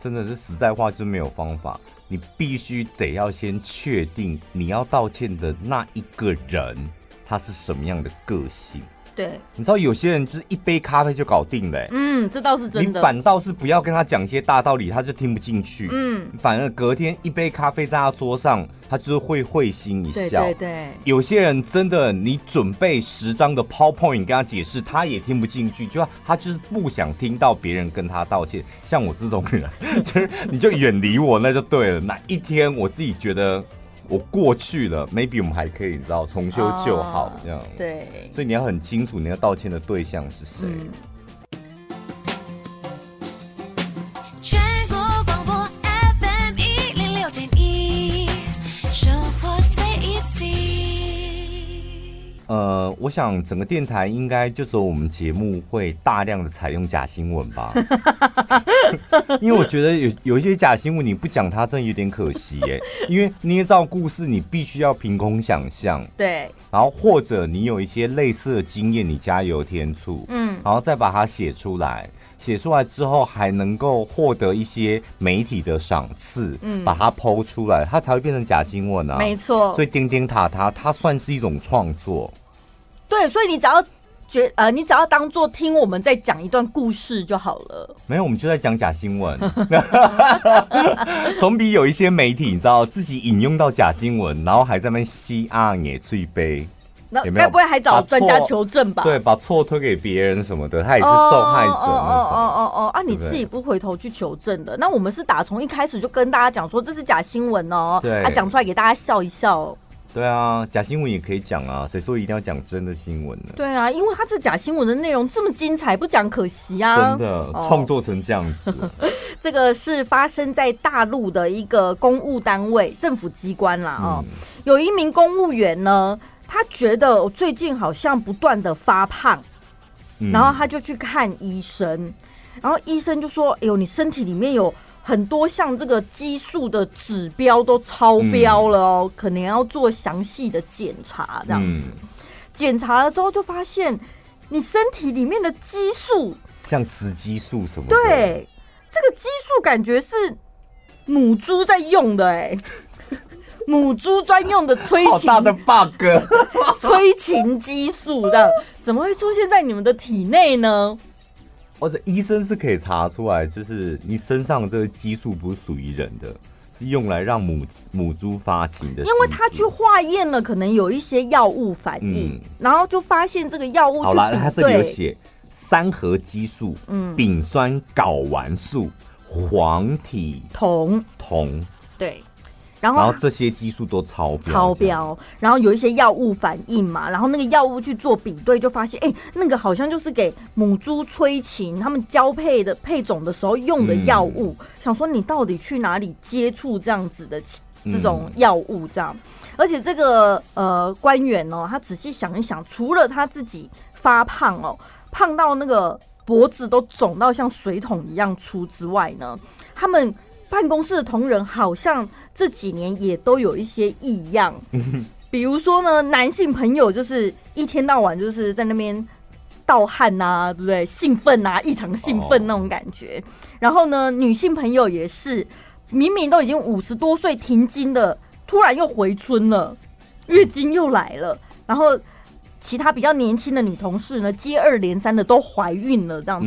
真的是实在话，就是没有方法。你必须得要先确定你要道歉的那一个人，他是什么样的个性。对，你知道有些人就是一杯咖啡就搞定了。欸，嗯，这倒是真的。你反倒是不要跟他讲一些大道理，他就听不进去。嗯，反而隔天一杯咖啡在他桌上，他就是会会心一笑。对对对。有些人真的，你准备十张的 PowerPoint 跟他解释，他也听不进去，就他就是不想听到别人跟他道歉。像我这种人，[laughs] 就是你就远离我，那就对了。哪一天我自己觉得。我过去了，maybe 我们还可以，你知道，重修旧好这样。Oh, 对，所以你要很清楚你要道歉的对象是谁。嗯、呃，我想整个电台应该就只有我们节目会大量的采用假新闻吧，[laughs] 因为我觉得有有一些假新闻你不讲它真的有点可惜耶，因为捏造故事你必须要凭空想象，对，然后或者你有一些类似的经验，你加油添醋，嗯，然后再把它写出来。写出来之后还能够获得一些媒体的赏赐，嗯，把它剖出来，它才会变成假新闻啊。没错，所以叮叮塔塔它算是一种创作。对，所以你只要觉呃，你只要当做听我们在讲一段故事就好了。没有，我们就在讲假新闻，[laughs] 总比有一些媒体你知道自己引用到假新闻，然后还在那边吸啊也最悲。那该不会还找专家求证吧？对，把错推给别人什么的，他也是受害者。哦哦哦哦啊！你自己不回头去求证的，那我们是打从一开始就跟大家讲说这是假新闻哦。对，啊，讲出来给大家笑一笑。对啊，假新闻也可以讲啊，谁说一定要讲真的新闻呢？对啊，因为他这假新闻的内容这么精彩，不讲可惜啊。真的，创作成这样子。[laughs] 这个是发生在大陆的一个公务单位、政府机关啦。哦，有一名公务员呢。他觉得我最近好像不断的发胖，然后他就去看医生，然后医生就说：“哎呦，你身体里面有很多像这个激素的指标都超标了哦，可能要做详细的检查。”这样子，检查了之后就发现你身体里面的激素像雌激素什么的，对，这个激素感觉是母猪在用的哎。[laughs] 母猪专用的催情，好大的 bug，[laughs] 催情激素这样怎么会出现在你们的体内呢？或者医生是可以查出来，就是你身上的这个激素不是属于人的，是用来让母母猪发情的。因为他去化验了，可能有一些药物反应，嗯、然后就发现这个药物。好了，他这里有写三合激素、嗯，丙酸睾丸素、黄体酮酮，对。然后，这些激素都超标，超标，然后有一些药物反应嘛，然后那个药物去做比对，就发现，哎，那个好像就是给母猪催情，他们交配的配种的时候用的药物。嗯、想说你到底去哪里接触这样子的这种药物？这样，嗯、而且这个呃官员哦，他仔细想一想，除了他自己发胖哦，胖到那个脖子都肿到像水桶一样粗之外呢，他们。办公室的同仁好像这几年也都有一些异样，比如说呢，男性朋友就是一天到晚就是在那边盗汗呐，对不对？兴奋啊，异常兴奋那种感觉。然后呢，女性朋友也是，明明都已经五十多岁停经的，突然又回春了，月经又来了。然后其他比较年轻的女同事呢，接二连三的都怀孕了，这样子，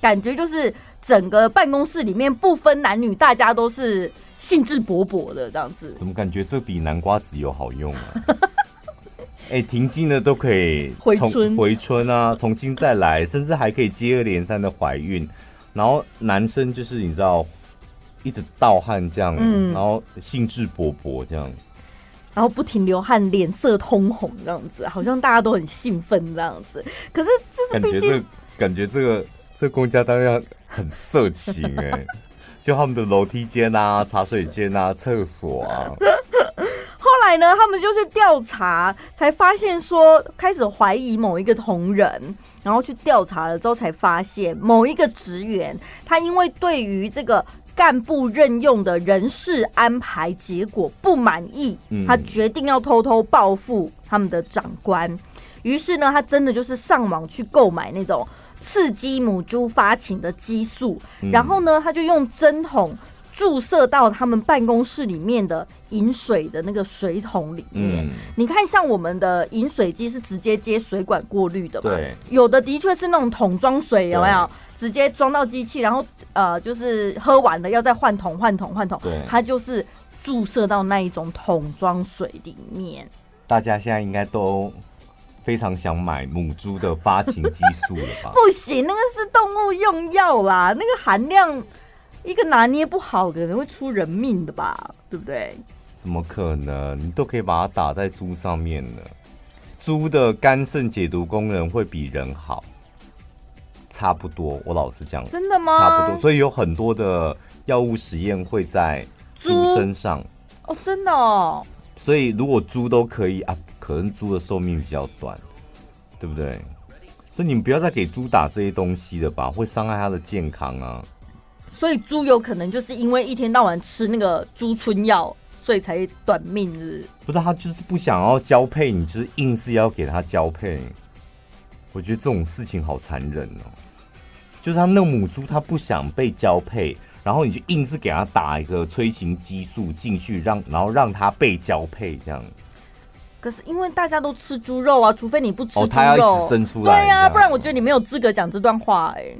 感觉就是。整个办公室里面不分男女，大家都是兴致勃勃的这样子。怎么感觉这比南瓜籽油好用啊？[laughs] 哎、欸，停经了都可以回春，回春啊，重新再来，甚至还可以接二连三的怀孕。然后男生就是你知道，一直盗汗这样，嗯、然后兴致勃勃这样，然后不停流汗，脸色通红这样子，好像大家都很兴奋这样子。可是这是毕竟感觉这个。这公家当然很色情哎、欸，就他们的楼梯间啊、茶水间啊、厕所啊。[laughs] 后来呢，他们就去调查，才发现说开始怀疑某一个同仁，然后去调查了之后，才发现某一个职员，他因为对于这个干部任用的人事安排结果不满意，他决定要偷偷报复他们的长官。于是呢，他真的就是上网去购买那种。刺激母猪发情的激素，然后呢，他就用针筒注射到他们办公室里面的饮水的那个水桶里面。你看，像我们的饮水机是直接接水管过滤的嘛？对。有的的确是那种桶装水，有没有？直接装到机器，然后呃，就是喝完了要再换桶、换桶、换桶。对。它就是注射到那一种桶装水里面。大家现在应该都。非常想买母猪的发情激素了吧？不行，那个是动物用药啦，那个含量一个拿捏不好，可能会出人命的吧？对不对？怎么可能？你都可以把它打在猪上面了。猪的肝肾解毒功能会比人好，差不多。我老实讲，真的吗？差不多。所以有很多的药物实验会在猪身上。哦，真的哦。所以如果猪都可以啊。可能猪的寿命比较短，对不对？所以你们不要再给猪打这些东西了吧，会伤害它的健康啊。所以猪有可能就是因为一天到晚吃那个猪春药，所以才短命是不是？不是，他就是不想要交配，你就是硬是要给他交配。我觉得这种事情好残忍哦。就是他那母猪，他不想被交配，然后你就硬是给他打一个催情激素进去，让然后让他被交配这样。可是因为大家都吃猪肉啊，除非你不吃猪肉，哦，他要一直生出来，对呀、啊，不然我觉得你没有资格讲这段话哎、欸。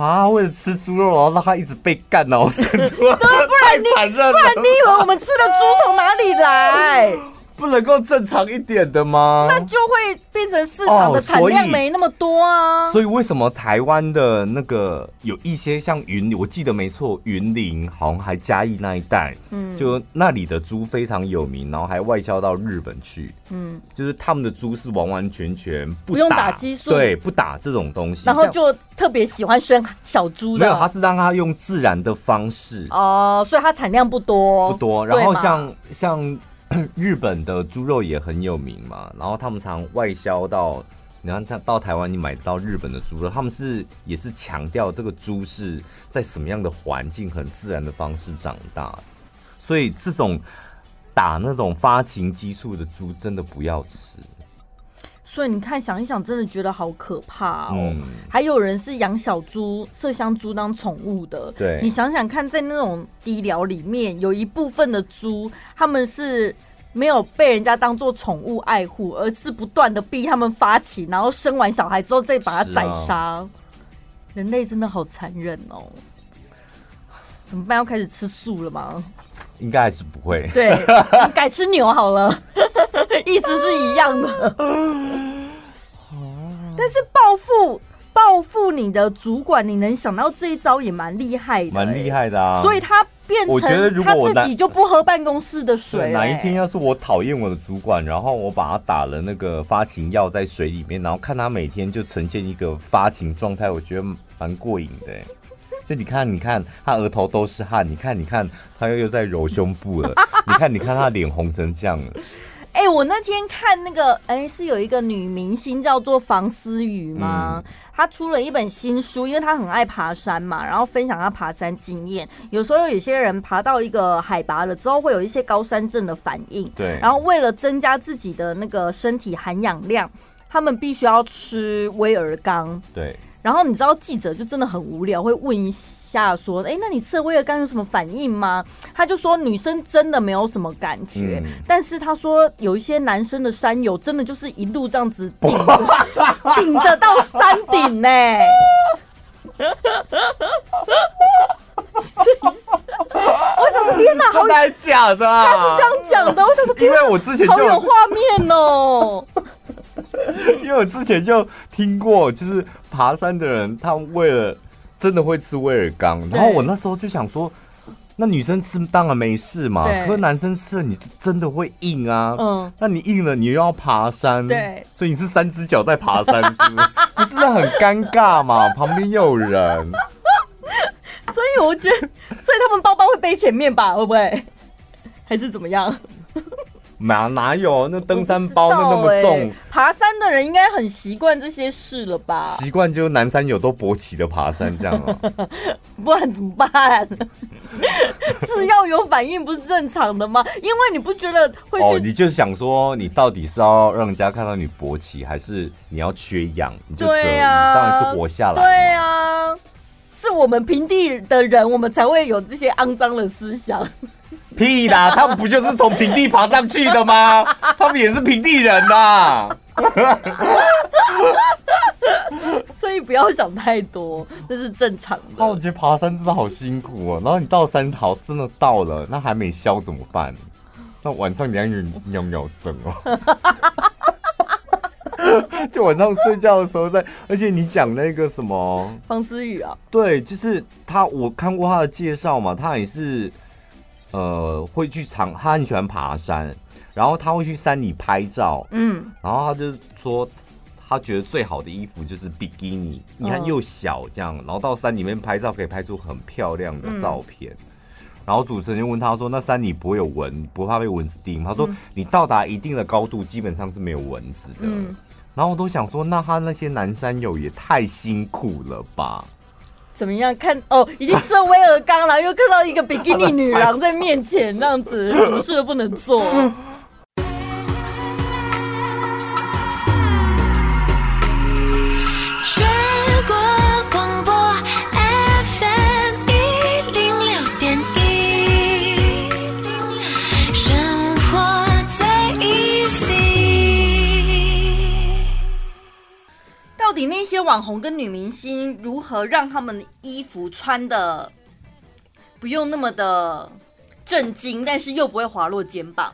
啊，为了吃猪肉，然后让他一直被干，然后生出来，[laughs] 对，不然你不然你以为我们吃的猪从哪里来？[laughs] 不能够正常一点的吗？那就会变成市场的产量没那么多啊。哦、所以，所以为什么台湾的那个有一些像云，我记得没错，云林好像还嘉义那一带，嗯，就那里的猪非常有名，然后还外销到日本去，嗯，就是他们的猪是完完全全不，用打激素，对，不打这种东西，然后就特别喜欢生小猪的。没有，他是让他用自然的方式哦，所以它产量不多，不多。然后像像。[clears throat] 日本的猪肉也很有名嘛，然后他们常外销到，你看到台湾你买到日本的猪肉，他们是也是强调这个猪是在什么样的环境很自然的方式长大，所以这种打那种发情激素的猪真的不要吃。所以你看，想一想，真的觉得好可怕哦。嗯、还有人是养小猪、麝香猪当宠物的。对，你想想看，在那种低疗里面，有一部分的猪，他们是没有被人家当做宠物爱护，而是不断的逼他们发情，然后生完小孩之后再把它宰杀。啊、人类真的好残忍哦！怎么办？要开始吃素了吗？应该还是不会。对，改吃牛好了，[laughs] 意思是一样的。[laughs] 但是报复报复你的主管，你能想到这一招也蛮厉害的，蛮厉害的啊！所以他变成他自己就不喝办公室的水。哪一天要是我讨厌我的主管，然后我把他打了那个发情药在水里面，然后看他每天就呈现一个发情状态，我觉得蛮过瘾的。就你看，你看他额头都是汗，你看，你看他又又在揉胸部了，你看，你看他脸红成这样了。哎、欸，我那天看那个，哎、欸，是有一个女明星叫做房思雨吗？嗯、她出了一本新书，因为她很爱爬山嘛，然后分享她爬山经验。有时候有些人爬到一个海拔了之后，会有一些高山症的反应。对。然后为了增加自己的那个身体含氧量，他们必须要吃威尔刚。对。然后你知道记者就真的很无聊，会问一下说：“哎，那你吃了威尔刚有什么反应吗？”他就说：“女生真的没有什么感觉，嗯、但是他说有一些男生的山友真的就是一路这样子顶着，[laughs] 顶着到山顶呢。[laughs] ”我想说天哪，真的还假的？他是这样讲的。我想说，因为我之前就好有画面哦。[laughs] 因为我之前就听过，就是爬山的人，他为了真的会吃威尔刚，然后我那时候就想说，那女生吃当然没事嘛，可是男生吃了你就真的会硬啊，嗯，那你硬了，你又要爬山，对，所以你是三只脚在爬山，是不是？[laughs] 你真的很尴尬嘛，旁边又有人，[laughs] 所以我觉得，所以他们包包会背前面吧，会不会？还是怎么样？哪哪有那登山包那那么重？欸、爬山的人应该很习惯这些事了吧？习惯就南山有都勃起的爬山这样哦。[laughs] 不然怎么办？[laughs] 吃药有反应不是正常的吗？因为你不觉得会？哦，你就是想说，你到底是要让人家看到你勃起，还是你要缺氧？你就对呀、啊，当然是活下来。对呀、啊，是我们平地的人，我们才会有这些肮脏的思想。屁啦！他们不就是从平地爬上去的吗？[laughs] 他们也是平地人呐。[laughs] 所以不要想太多，这是正常的。那我觉得爬山真的好辛苦哦。然后你到山头真的到了，那还没消怎么办？那晚上你要尿尿症哦。[laughs] 就晚上睡觉的时候在，而且你讲那个什么方思雨啊？对，就是他，我看过他的介绍嘛，他也是。呃，会去长，他很喜欢爬山，然后他会去山里拍照，嗯，然后他就说，他觉得最好的衣服就是比基尼，你看又小这样，然后到山里面拍照可以拍出很漂亮的照片，嗯、然后主持人就问他说：“那山里不会有蚊，不怕被蚊子叮？”他说：“你到达一定的高度，基本上是没有蚊子的。嗯”然后我都想说，那他那些南山友也太辛苦了吧？怎么样？看哦，已经吃了威尔刚了，又看到一个比基尼女郎在面前，这样子什么事都不能做。底那些网红跟女明星如何让他们的衣服穿的不用那么的震惊，但是又不会滑落肩膀？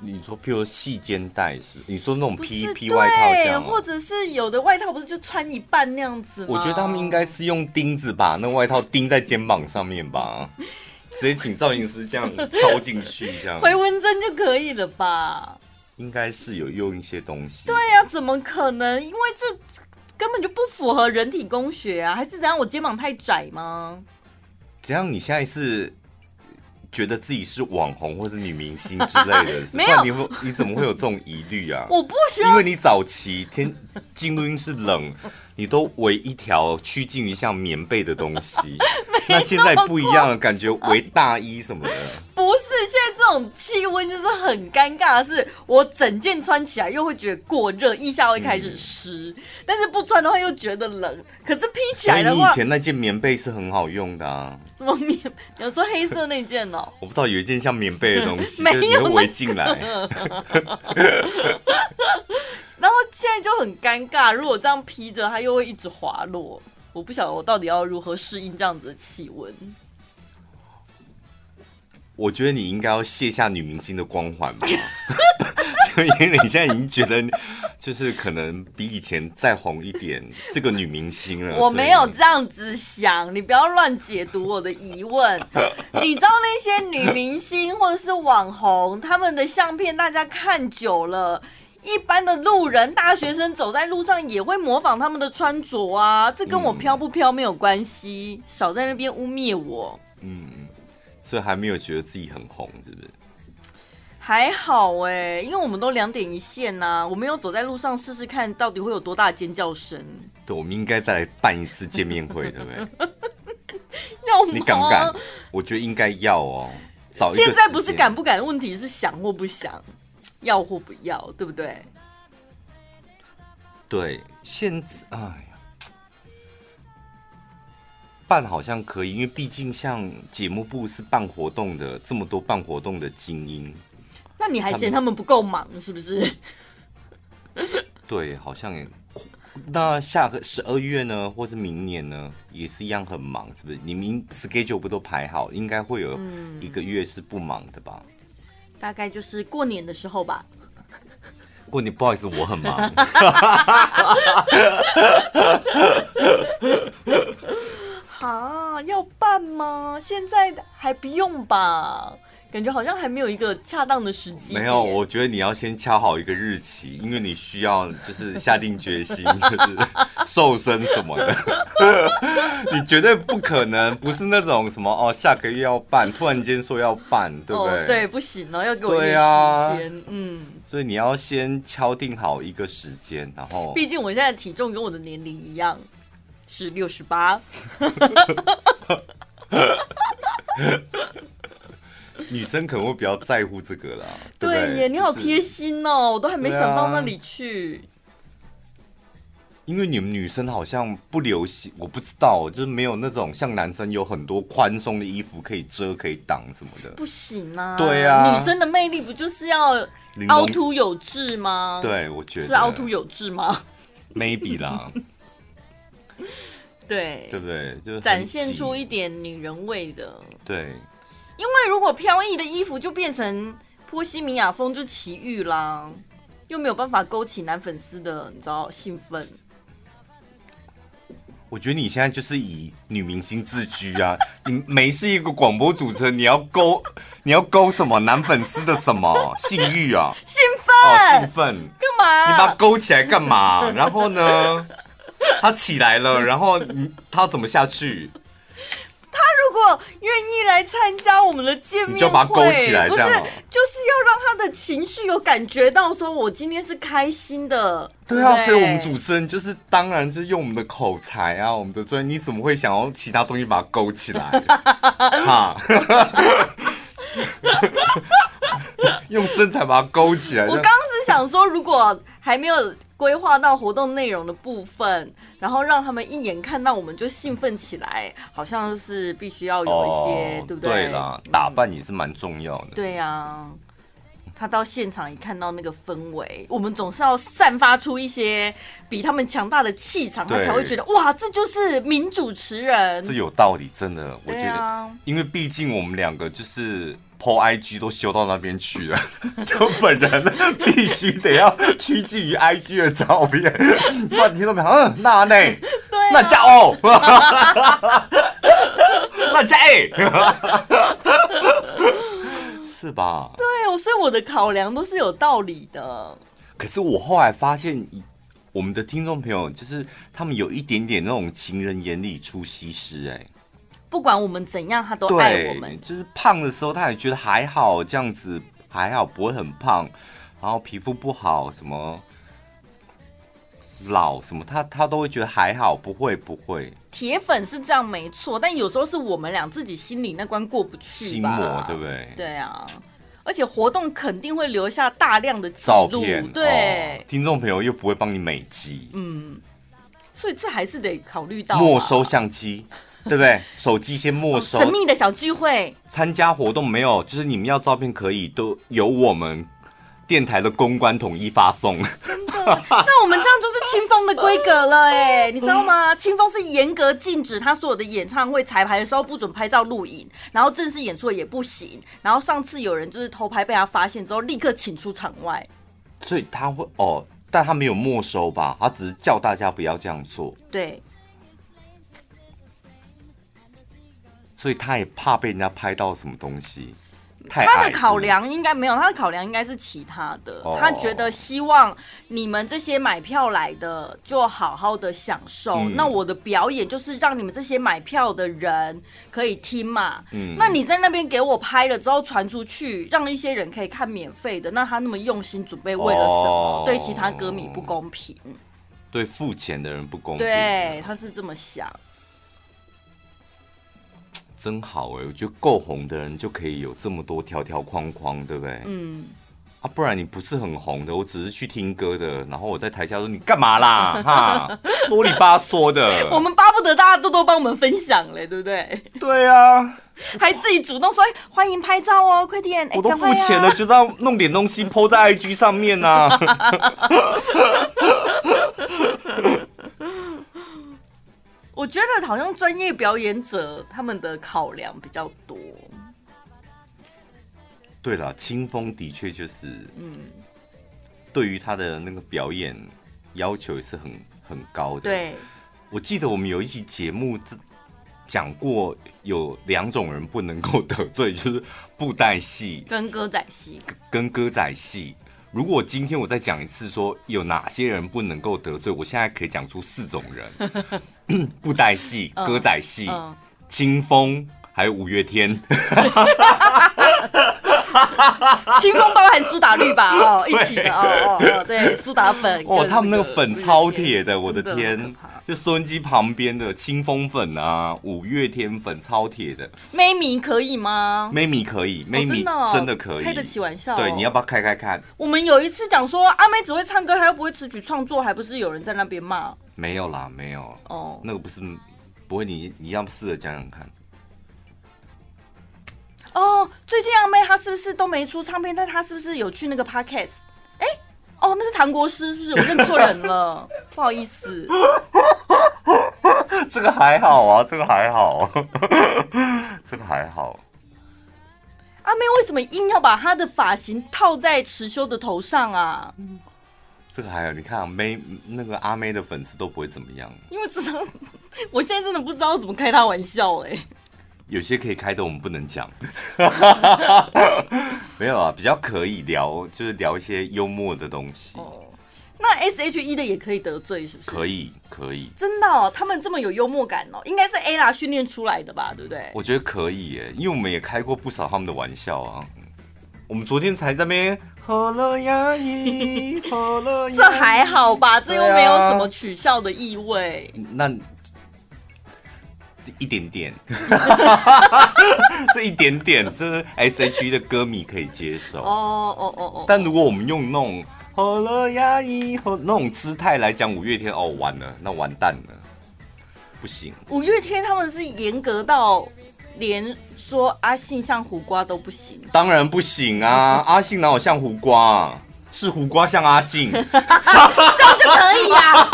你说，譬如细肩带是？你说那种皮皮外套这样，或者是有的外套不是就穿一半那样子吗？我觉得他们应该是用钉子把那外套钉在肩膀上面吧，直接请造型师这样敲进去，这样回纹针就可以了吧？应该是有用一些东西。对呀、啊，怎么可能？因为这根本就不符合人体工学啊！还是怎样？我肩膀太窄吗？怎样？你现在是觉得自己是网红或是女明星之类的？[laughs] 没有，你你怎么会有这种疑虑啊？我不需要，因为你早期天进录音室冷，你都围一条趋近于像棉被的东西。[laughs] 那现在不一样了，感觉围大衣什么的。不是，现在这种气温就是很尴尬的是，我整件穿起来又会觉得过热，腋下会开始湿，嗯，但是不穿的话又觉得冷。可是披起来的话，你以前那件棉被是很好用的啊。什么棉？你要说黑色那件哦？我不知道有一件像棉被的东西，[laughs] 没有围进来。[laughs] 然后现在就很尴尬，如果这样披着，它又会一直滑落。我不晓得我到底要如何适应这样子的气温。我觉得你应该要卸下女明星的光环吧，[laughs] 因为你现在已经觉得就是可能比以前再红一点，是个女明星了。[laughs] 我没有这样子想，你不要乱解读我的疑问。[laughs] 你知道那些女明星或者是网红，他们的相片大家看久了。一般的路人、大学生走在路上也会模仿他们的穿着啊，这跟我飘不飘没有关系，少在那边污蔑我。嗯，所以还没有觉得自己很红，是不是？还好哎，因为我们都两点一线呐、啊，我没有走在路上试试看到底会有多大的尖叫声。对，我们应该再来办一次见面会，对不对？[laughs] 要吗？你敢不敢？我觉得应该要哦。现在不是敢不敢的问题，是想或不想。要或不要，对不对？对，现在哎呀，办好像可以，因为毕竟像节目部是办活动的，这么多办活动的精英，那你还嫌他们不够忙，是不是？[laughs] 对，好像也。那下个十二月呢，或者明年呢，也是一样很忙，是不是？你明 schedule 不都排好，应该会有一个月是不忙的吧？嗯大概就是过年的时候吧。过年不好意思，我很忙。[laughs] 好，要办吗？现在还不用吧。感觉好像还没有一个恰当的时机。没有，我觉得你要先敲好一个日期，因为你需要就是下定决心，[laughs] 就是瘦身什么的。[laughs] 你绝对不可能不是那种什么哦，下个月要办，突然间说要办，对不对？哦、对，不行哦，要给我一个时间、啊。嗯，所以你要先敲定好一个时间，然后。毕竟我现在的体重跟我的年龄一样，是六十八。[laughs] 女生可能会比较在乎这个啦，[laughs] 对耶，对你好贴心哦、喔，我都还没想到那里去。因为你们女生好像不流行，我不知道，就是没有那种像男生有很多宽松的衣服可以遮、可以挡什么的。不行啊，对啊，女生的魅力不就是要凹凸有致吗？对，我觉得是凹凸有致吗？Maybe [laughs] 啦，对，对不对？就展现出一点女人味的，对。因为如果飘逸的衣服就变成波西米亚风，就奇遇啦，又没有办法勾起男粉丝的你知道兴奋。我觉得你现在就是以女明星自居啊，[laughs] 你没是一个广播主持人，你要勾你要勾什么男粉丝的什么性欲啊？兴奋？哦，兴奋？干嘛？你把它勾起来干嘛？然后呢？他起来了，然后你他怎么下去？他如果愿意来参加我们的见面会，你就把他勾起来，不是，就是要让他的情绪有感觉到，说我今天是开心的。对啊，对所以我们主持人就是当然是用我们的口才啊，我们的专业，你怎么会想要其他东西把它勾起来？[laughs] 哈，[laughs] 用身材把它勾起来。我刚刚是想说，如果还没有。规划到活动内容的部分，然后让他们一眼看到我们就兴奋起来，好像是必须要有一些，哦、对不对？对啦，打扮也是蛮重要的。对呀、啊，他到现场一看到那个氛围，我们总是要散发出一些比他们强大的气场，他才会觉得哇，这就是名主持人。这有道理，真的，我觉得，啊、因为毕竟我们两个就是。Po IG 都修到那边去了，[laughs] 就本人必须得要趋近于 IG 的照片，不然听到没有？嗯，那呢？对、啊，那加哦，[laughs] 那加 A，[laughs] 是吧？对，所以我的考量都是有道理的。可是我后来发现，我们的听众朋友就是他们有一点点那种情人眼里出西施，哎。不管我们怎样，他都爱我们。就是胖的时候，他也觉得还好，这样子还好，不会很胖。然后皮肤不好，什么老什么，他他都会觉得还好，不会不会。铁粉是这样没错，但有时候是我们俩自己心里那关过不去，心魔对不对？对啊，而且活动肯定会留下大量的照片，对、哦，听众朋友又不会帮你美肌，嗯，所以这还是得考虑到没收相机。对不对？手机先没收。神秘的小聚会，参加活动没有？就是你们要照片可以都由我们电台的公关统一发送。真的？那我们这样就是清风的规格了哎，[laughs] 你知道吗？清风是严格禁止他所有的演唱会彩排的时候不准拍照录影，然后正式演出也不行。然后上次有人就是偷拍被他发现之后，立刻请出场外。所以他会哦，但他没有没收吧？他只是叫大家不要这样做。对。所以他也怕被人家拍到什么东西。他的考量应该没有，他的考量应该是其他的。Oh. 他觉得希望你们这些买票来的就好好的享受。嗯、那我的表演就是让你们这些买票的人可以听嘛。嗯。那你在那边给我拍了之后传出去，让一些人可以看免费的，那他那么用心准备为了什么？Oh. 对其他歌迷不公平。对付钱的人不公平。对，他是这么想。真好哎，我觉得够红的人就可以有这么多条条框框，对不对？嗯，啊，不然你不是很红的，我只是去听歌的，然后我在台下说你干嘛啦？哈，[laughs] 啰里吧嗦的。我们巴不得大家多多帮我们分享嘞，对不对？对啊，还自己主动说欢迎拍照哦，快点！我都付钱了，就是要弄点东西 po 在 IG 上面啊。我觉得好像专业表演者他们的考量比较多。对了，清风的确就是，嗯，对于他的那个表演要求也是很很高的。对，我记得我们有一期节目讲过，有两种人不能够得罪，就是布袋戏跟歌仔戏，跟歌仔戏。如果今天我再讲一次，说有哪些人不能够得罪，我现在可以讲出四种人：[clears throat] 布袋戏、歌仔戏、清风，还有五月天。[laughs] 清风包含苏打绿吧？[laughs] 哦，一起的哦哦，对，苏打粉。哦，他们那个粉超铁的，我的天！就收音机旁边的清风粉啊，五月天粉超铁的。妹咪可以吗？妹咪可以，妹咪真的可以，开得起玩笑。对，你要不要开开看？我们有一次讲说阿妹只会唱歌，她又不会词曲创作，还不是有人在那边骂？没有啦，没有。哦，那个不是，不会，你你要试着讲讲看。哦，最近阿妹她是不是都没出唱片？但她是不是有去那个 podcast？哎，哦，那是唐国师，是不是？我认错人了，不好意思。[laughs] 这个还好啊，这个还好，这个还好。阿妹为什么硬要把她的发型套在池修的头上啊？这个还有，你看啊，妹那个阿妹的粉丝都不会怎么样，因为至少 [laughs] 我现在真的不知道怎么开她玩笑哎。有些可以开的，我们不能讲。[laughs] 没有啊，比较可以聊，就是聊一些幽默的东西。哦，那那 S H E 的也可以得罪，是不是？可以，可以。真的哦，他们这么有幽默感哦，应该是 Ella 训练出来的吧，对不对？我觉得可以耶，因为我们也开过不少他们的玩笑啊。我们昨天才在那边。[laughs] 这还好吧？这又没有什么取笑的意味。啊、那一点点，[laughs] 这一点点，这是 S H E 的歌迷可以接受。哦哦哦哦。但如果我们用那种喝了牙医喝那种姿态来讲五月天，哦，完了，那完蛋了，不行。五月天他们是严格到连说阿信像胡瓜都不行，当然不行啊！阿信哪有像胡瓜？是胡瓜像阿信，这样就可以呀？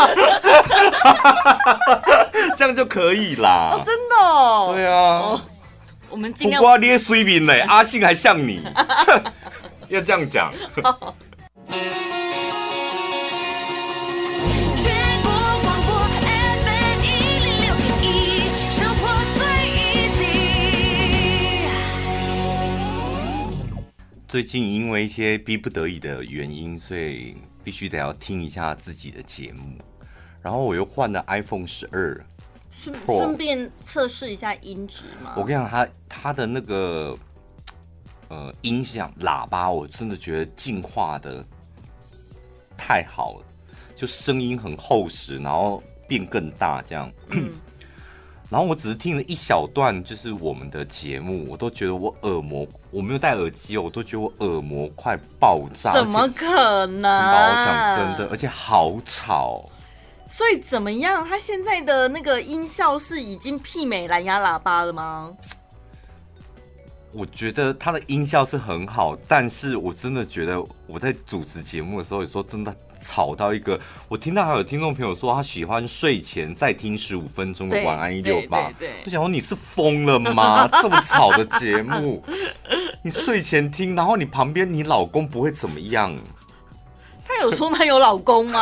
[laughs] 这样就可以啦！哦，真的哦？对啊，哦、我们尽量胡瓜捏水饼嘞，阿信还像你，[laughs] 要这样讲。[laughs] 最近因为一些逼不得已的原因，所以必须得要听一下自己的节目。然后我又换了 iPhone 十二，顺顺便测试一下音质嘛。我跟你讲，它它的那个呃音响喇叭，我真的觉得进化的太好了，就声音很厚实，然后变更大这样。嗯 [clears throat] 然后我只是听了一小段，就是我们的节目，我都觉得我耳膜，我没有戴耳机哦，我都觉得我耳膜快爆炸。怎么可能？我讲真的，而且好吵。所以怎么样？它现在的那个音效是已经媲美蓝牙喇叭了吗？我觉得它的音效是很好，但是我真的觉得我在主持节目的时候，有时候真的吵到一个。我听到还有听众朋友说，他喜欢睡前再听十五分钟的晚安一六八。我想说你是疯了吗？[laughs] 这么吵的节目，你睡前听，然后你旁边你老公不会怎么样？他有说他有老公吗？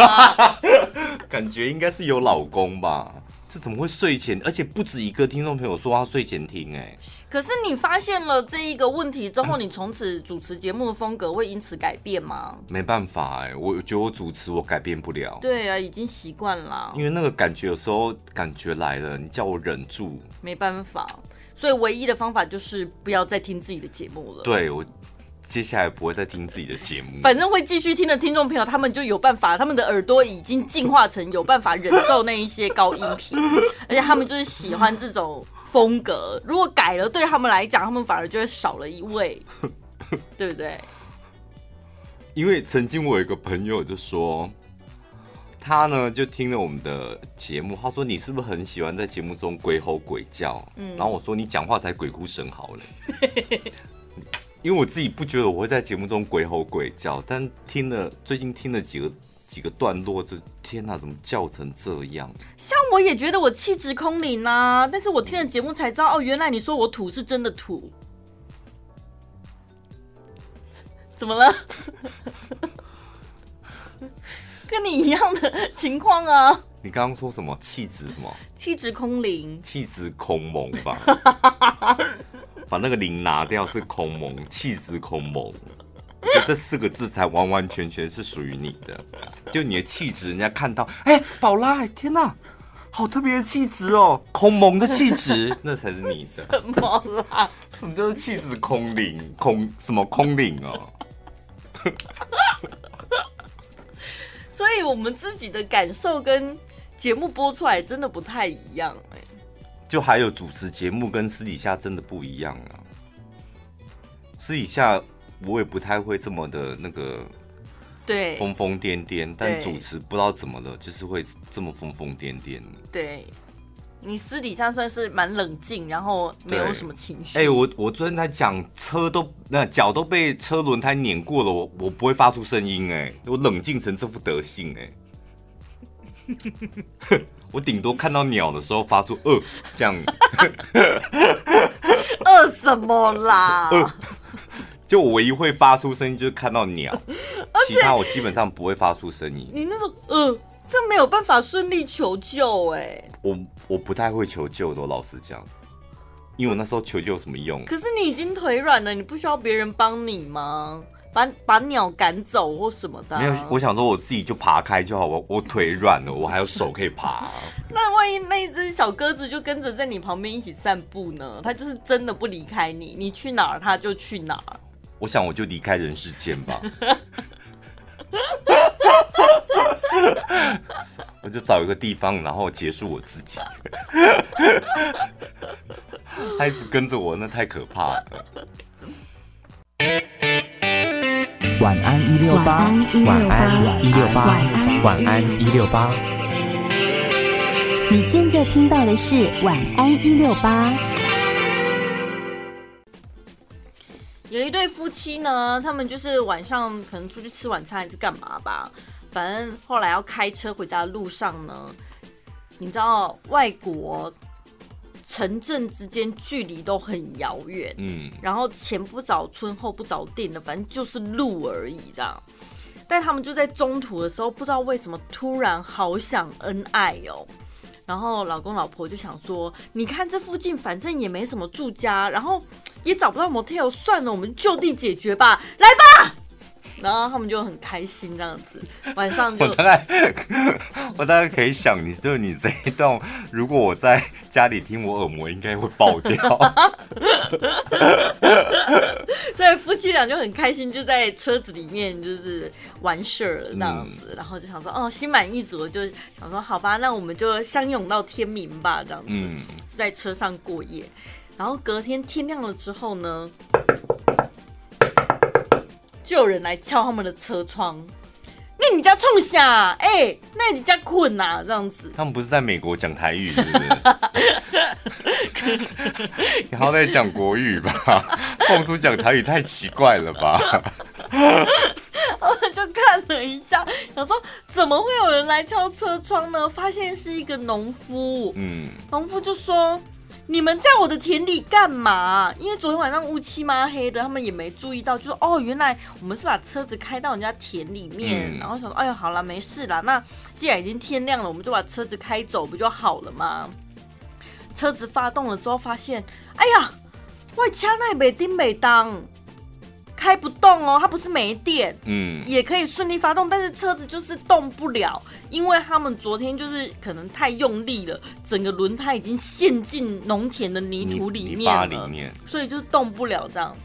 [laughs] 感觉应该是有老公吧。这怎么会睡前？而且不止一个听众朋友说他睡前听，哎。可是你发现了这一个问题之后，[coughs] 你从此主持节目的风格会因此改变吗？没办法哎，我觉得我主持我改变不了。对啊，已经习惯了。因为那个感觉有时候感觉来了，你叫我忍住，没办法。所以唯一的方法就是不要再听自己的节目了。对，我接下来不会再听自己的节目。反正会继续听的听众朋友，他们就有办法，他们的耳朵已经进化成有办法忍受那一些高音频，[laughs] 而且他们就是喜欢这种。风格如果改了，对他们来讲，他们反而就会少了一位，[laughs] 对不对？因为曾经我有一个朋友就说，他呢就听了我们的节目，他说你是不是很喜欢在节目中鬼吼鬼叫？嗯，然后我说你讲话才鬼哭神嚎嘞，[laughs] 因为我自己不觉得我会在节目中鬼吼鬼叫，但听了最近听了几个。几个段落，就天哪，怎么叫成这样？像我也觉得我气质空灵啊，但是我听了节目才知道，哦，原来你说我土是真的土。怎么了？[laughs] 跟你一样的情况啊！你刚刚说什么气质什么？气质空灵，气质空蒙吧？[laughs] 把那个灵拿掉是空蒙，气质空蒙。就这四个字才完完全全是属于你的，就你的气质，人家看到，哎、欸，宝拉，天哪，好特别的气质哦，空蒙的气质，那才是你的。什么啦？什么叫做气质空灵？空什么空灵哦？[laughs] 所以我们自己的感受跟节目播出来真的不太一样哎。就还有主持节目跟私底下真的不一样啊，私底下。我也不太会这么的那个，对，疯疯癫癫。但主持不知道怎么了，就是会这么疯疯癫癫。对，你私底下算是蛮冷静，然后没有什么情绪。哎、欸，我我昨天在讲车都那脚都被车轮胎碾过了，我我不会发出声音哎，我冷静成这副德性哎。[laughs] 我顶多看到鸟的时候发出呃这样。[laughs] 呃什么啦？呃就我唯一会发出声音就是看到鸟，[laughs] 其他我基本上不会发出声音。你那种呃，这没有办法顺利求救哎。我我不太会求救的，我老实讲，因为我那时候求救有什么用？可是你已经腿软了，你不需要别人帮你吗？把把鸟赶走或什么的、啊。没有，我想说我自己就爬开就好。我我腿软了，我还有手可以爬、啊。[laughs] 那万一那一只小鸽子就跟着在你旁边一起散步呢？它就是真的不离开你，你去哪儿它就去哪儿。我想我就离开人世间吧。[laughs] 我就找一个地方，然后结束我自己。[laughs] 他一直跟着我，那太可怕了。晚安一六八，晚安一六八，晚安一六八。你现在听到的是晚安一六八。有一对夫妻呢，他们就是晚上可能出去吃晚餐还是干嘛吧。反正后来要开车回家的路上呢，你知道外国城镇之间距离都很遥远，嗯，然后前不着村后不着店的，反正就是路而已这样。但他们就在中途的时候，不知道为什么突然好想恩爱哦。然后老公老婆就想说，你看这附近反正也没什么住家，然后也找不到 motel，算了，我们就地解决吧，来吧。然后他们就很开心，这样子晚上就。我大概，[laughs] 我大概可以想，你就你这一段，如果我在家里听，我耳膜应该会爆掉。[laughs] 所以夫妻俩就很开心，就在车子里面就是完事儿了这样子，嗯、然后就想说，哦，心满意足，就想说，好吧，那我们就相拥到天明吧，这样子，嗯、在车上过夜。然后隔天天亮了之后呢？就有人来敲他们的车窗，那你家冲啥？哎、欸，那你家困呐、啊？这样子，他们不是在美国讲台语，是不是？你 [laughs] 好歹讲国语吧，凤珠讲台语太奇怪了吧？[laughs] 我就看了一下，想说怎么会有人来敲车窗呢？发现是一个农夫，嗯，农夫就说。你们在我的田里干嘛？因为昨天晚上乌漆嘛黑的，他们也没注意到，就是哦，原来我们是把车子开到人家田里面，嗯、然后想说，哎呦，好了，没事啦。那既然已经天亮了，我们就把车子开走不就好了吗？车子发动了之后，发现，哎呀，外车那没叮没当。开不动哦，它不是没电，嗯，也可以顺利发动，但是车子就是动不了，因为他们昨天就是可能太用力了，整个轮胎已经陷进农田的泥土里面了，里面，所以就动不了这样。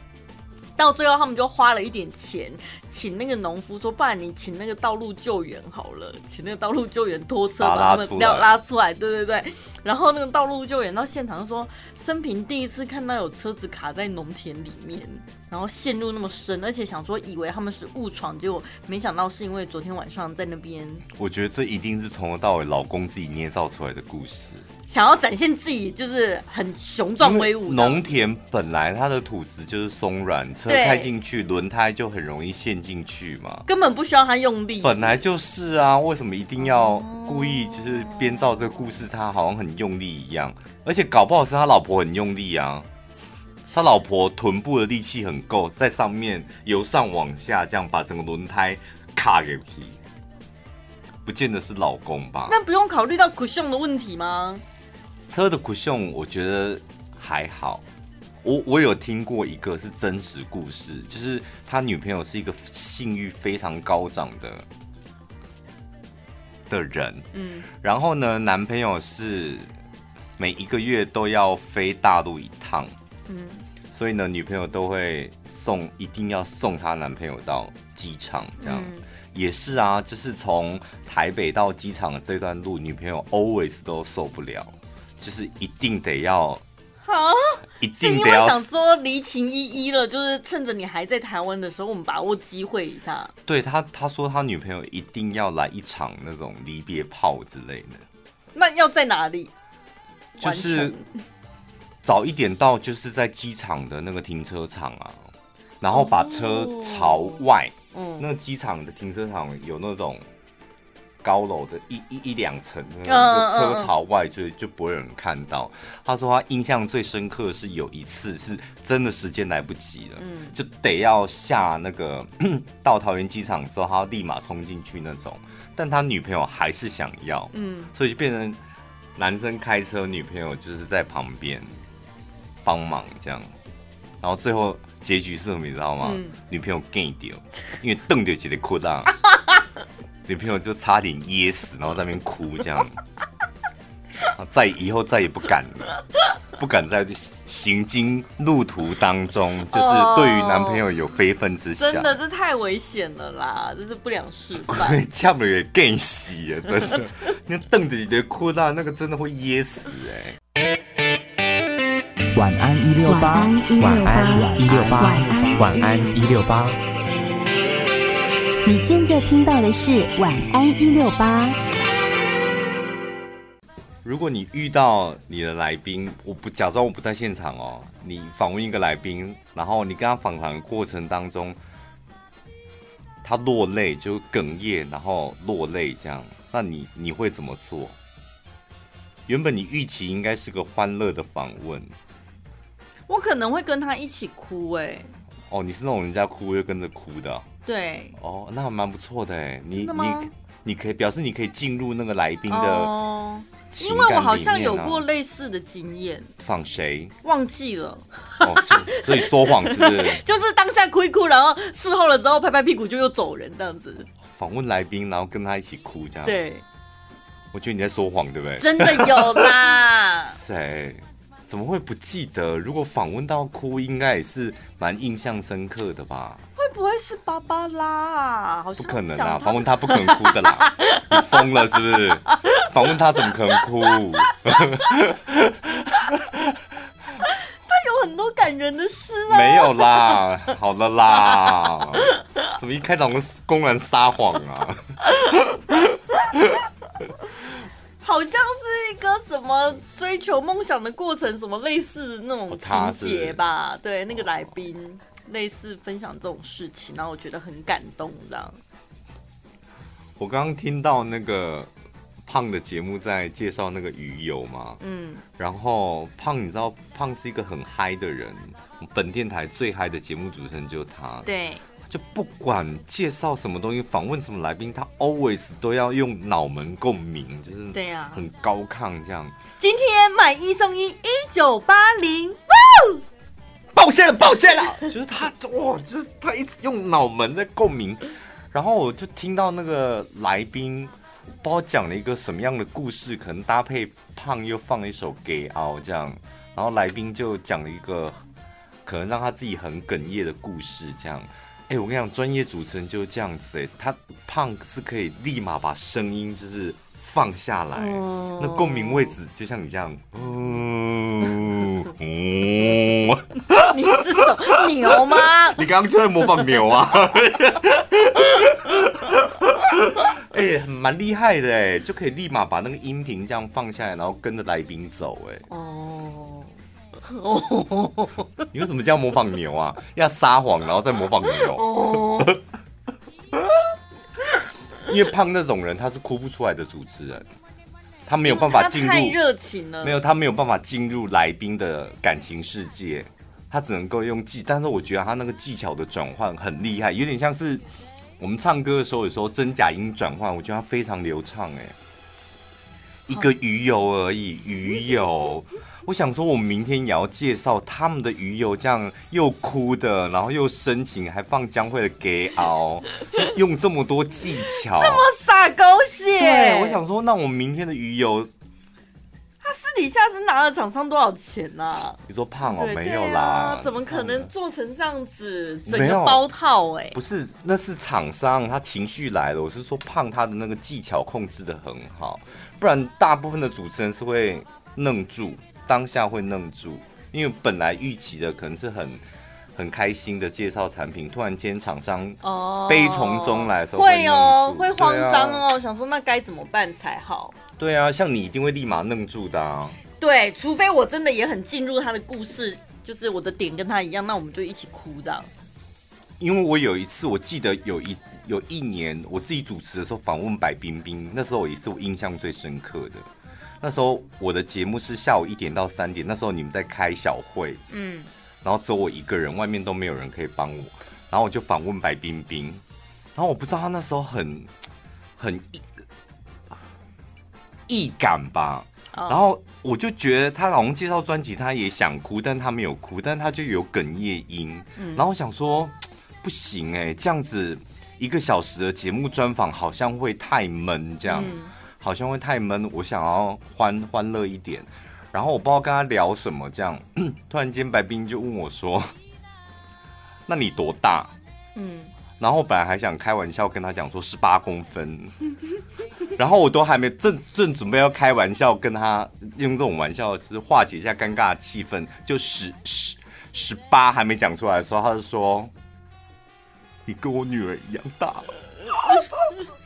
到最后，他们就花了一点钱，请那个农夫说：“不然你请那个道路救援好了，请那个道路救援拖车把他们不要拉出来。”对对对。然后那个道路救援到现场说：“生平第一次看到有车子卡在农田里面，然后陷入那么深，而且想说以为他们是误闯，结果没想到是因为昨天晚上在那边。”我觉得这一定是从头到尾老公自己捏造出来的故事。想要展现自己就是很雄壮威武。农田本来它的土质就是松软，车开进去轮胎就很容易陷进去嘛，根本不需要他用力。本来就是啊，为什么一定要故意就是编造这个故事？他好像很用力一样，而且搞不好是他老婆很用力啊，他老婆臀部的力气很够，在上面由上往下这样把整个轮胎卡给皮，不见得是老公吧？那不用考虑到 cushion 的问题吗？车的 cushion 我觉得还好，我我有听过一个是真实故事，就是他女朋友是一个性欲非常高涨的的人，嗯，然后呢，男朋友是每一个月都要飞大陆一趟，嗯，所以呢，女朋友都会送，一定要送她男朋友到机场，这样、嗯、也是啊，就是从台北到机场的这段路，女朋友 always 都受不了。就是一定得要啊，一定得要想说离情依依了，就是趁着你还在台湾的时候，我们把握机会一下。对他，他说他女朋友一定要来一场那种离别炮之类的。那要在哪里？就是早一点到，就是在机场的那个停车场啊，然后把车朝外。嗯，那个机场的停车场有那种。高楼的一一一两层，那个车朝外就就不会有人看到。他说他印象最深刻的是有一次是真的时间来不及了，就得要下那个 [clears throat] 到桃园机场之后，他要立马冲进去那种。但他女朋友还是想要，嗯，所以就变成男生开车，女朋友就是在旁边帮忙这样。然后最后结局是什么？你知道吗？嗯、女朋友 gay 掉，因为瞪着起来哭到，[laughs] [laughs] [laughs] 女朋友就差点噎死，然后在那边哭这样。[laughs] 再以后再也不敢了，不敢在行经路途当中，就是对于男朋友有非分之想。真的，这太危险了啦！这是不良示范。对，这样也更死啊！真的，[laughs] 那瞪着你的哭到那个真的会噎死哎、欸。晚安一六八，晚安一六八，晚安一六八。你现在听到的是晚安一六八。如果你遇到你的来宾，我不假装我不在现场哦，你访问一个来宾，然后你跟他访谈的过程当中，他落泪就哽咽，然后落泪这样，那你你会怎么做？原本你预期应该是个欢乐的访问，我可能会跟他一起哭哎、欸。哦，你是那种人家哭又跟着哭的、哦？对。哦，那还蛮不错的哎，你你你可以表示你可以进入那个来宾的。哦因为我好像有过类似的经验，访谁忘记了？哦，所以说谎是不是？[laughs] 就是当下哭一哭，然后事后了之后拍拍屁股就又走人这样子。访问来宾，然后跟他一起哭这样。对，我觉得你在说谎，对不对？真的有啦。[laughs] 谁？怎么会不记得？如果访问到哭，应该也是蛮印象深刻的吧？会不会是芭芭拉啊？好像不可能啊！访问他不可能哭的啦，[laughs] 你疯了是不是？访问他怎么可能哭？他有很多感人的诗啊！没有啦，好了啦，怎么一开场就公然撒谎啊？好像是一个什么追求梦想的过程，什么类似那种情节吧？哦、对，那个来宾、哦、类似分享这种事情，然后我觉得很感动。这样，我刚刚听到那个胖的节目在介绍那个鱼友嘛，嗯，然后胖，你知道胖是一个很嗨的人，本电台最嗨的节目主持人就是他，对。就不管介绍什么东西，访问什么来宾，他 always 都要用脑门共鸣，就是对呀，很高亢这样。今天买一送一，一九八零，哇！抱歉了，抱歉了。就是他哇，就是他一直用脑门在共鸣，然后我就听到那个来宾不知道讲了一个什么样的故事，可能搭配胖又放了一首《给熬》这样，然后来宾就讲了一个可能让他自己很哽咽的故事这样。哎、欸，我跟你讲，专业主持人就是这样子哎、欸，他胖是可以立马把声音就是放下来，哦、那共鸣位置就像你这样，嗯，嗯 [laughs] 你是什么牛吗？你刚刚就在模仿牛啊？[laughs] 哎、欸，蛮厉害的哎，就可以立马把那个音频这样放下来，然后跟着来宾走哎。哦。哦，[laughs] 你为什么这样模仿牛啊？要撒谎，然后再模仿牛。哦，因为胖那种人，他是哭不出来的主持人，他没有办法进入。太热情了。没有，他没有办法进入来宾的感情世界，他只能够用技。但是我觉得他那个技巧的转换很厉害，有点像是我们唱歌的时候，有时候真假音转换，我觉得他非常流畅。哎，一个鱼油而已，鱼友。我想说，我们明天也要介绍他们的鱼油，这样又哭的，然后又深情，还放江蕙的《给熬》，用这么多技巧，这么洒狗血。对，我想说，那我们明天的鱼油，他私底下是拿了厂商多少钱呢、啊？你说胖哦，没有啦，怎么可能做成这样子，整个包套、欸？哎，不是，那是厂商，他情绪来了。我是说，胖他的那个技巧控制的很好，不然大部分的主持人是会愣住。当下会愣住，因为本来预期的可能是很很开心的介绍产品，突然间厂商哦悲从中来的时候会，会哦，会慌张哦，啊、想说那该怎么办才好？对啊，像你一定会立马愣住的啊。对，除非我真的也很进入他的故事，就是我的点跟他一样，那我们就一起哭这样。因为我有一次，我记得有一有一年我自己主持的时候访问白冰冰，那时候也是我印象最深刻的。那时候我的节目是下午一点到三点，那时候你们在开小会，嗯，然后只有我一个人，外面都没有人可以帮我，然后我就访问白冰冰，然后我不知道他那时候很很易易感吧，哦、然后我就觉得他老公介绍专辑，他也想哭，但他没有哭，但他就有哽咽音。嗯、然后我想说，不行哎、欸，这样子一个小时的节目专访好像会太闷，这样、嗯、好像会太闷。我想要欢欢乐一点，然后我不知道跟他聊什么，这样 [clears throat] 突然间白冰就问我说：“那你多大？”嗯。然后我本来还想开玩笑跟他讲说十八公分，[laughs] 然后我都还没正正准备要开玩笑跟他用这种玩笑，就是化解一下尴尬的气氛，就十十十八还没讲出来的时候，他就说：“你跟我女儿一样大。” [laughs]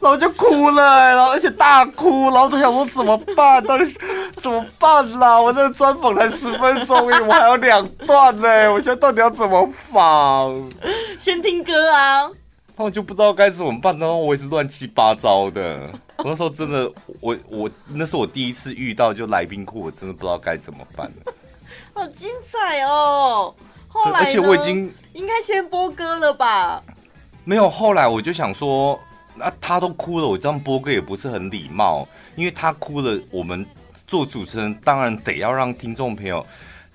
然后就哭了、欸，然后而且大哭，然后就想说怎么办？到底 [laughs] 怎么办啦？我这个专访才十分钟，我还有两段呢、欸，我现在到底要怎么访？先听歌啊！然后就不知道该怎么办，然后我也是乱七八糟的。我那时候真的，我我那是我第一次遇到就来宾哭，我真的不知道该怎么办。好精彩哦！后来而且我已经应该先播歌了吧？没有，后来我就想说。那、啊、他都哭了，我这样播歌也不是很礼貌，因为他哭了，我们做主持人当然得要让听众朋友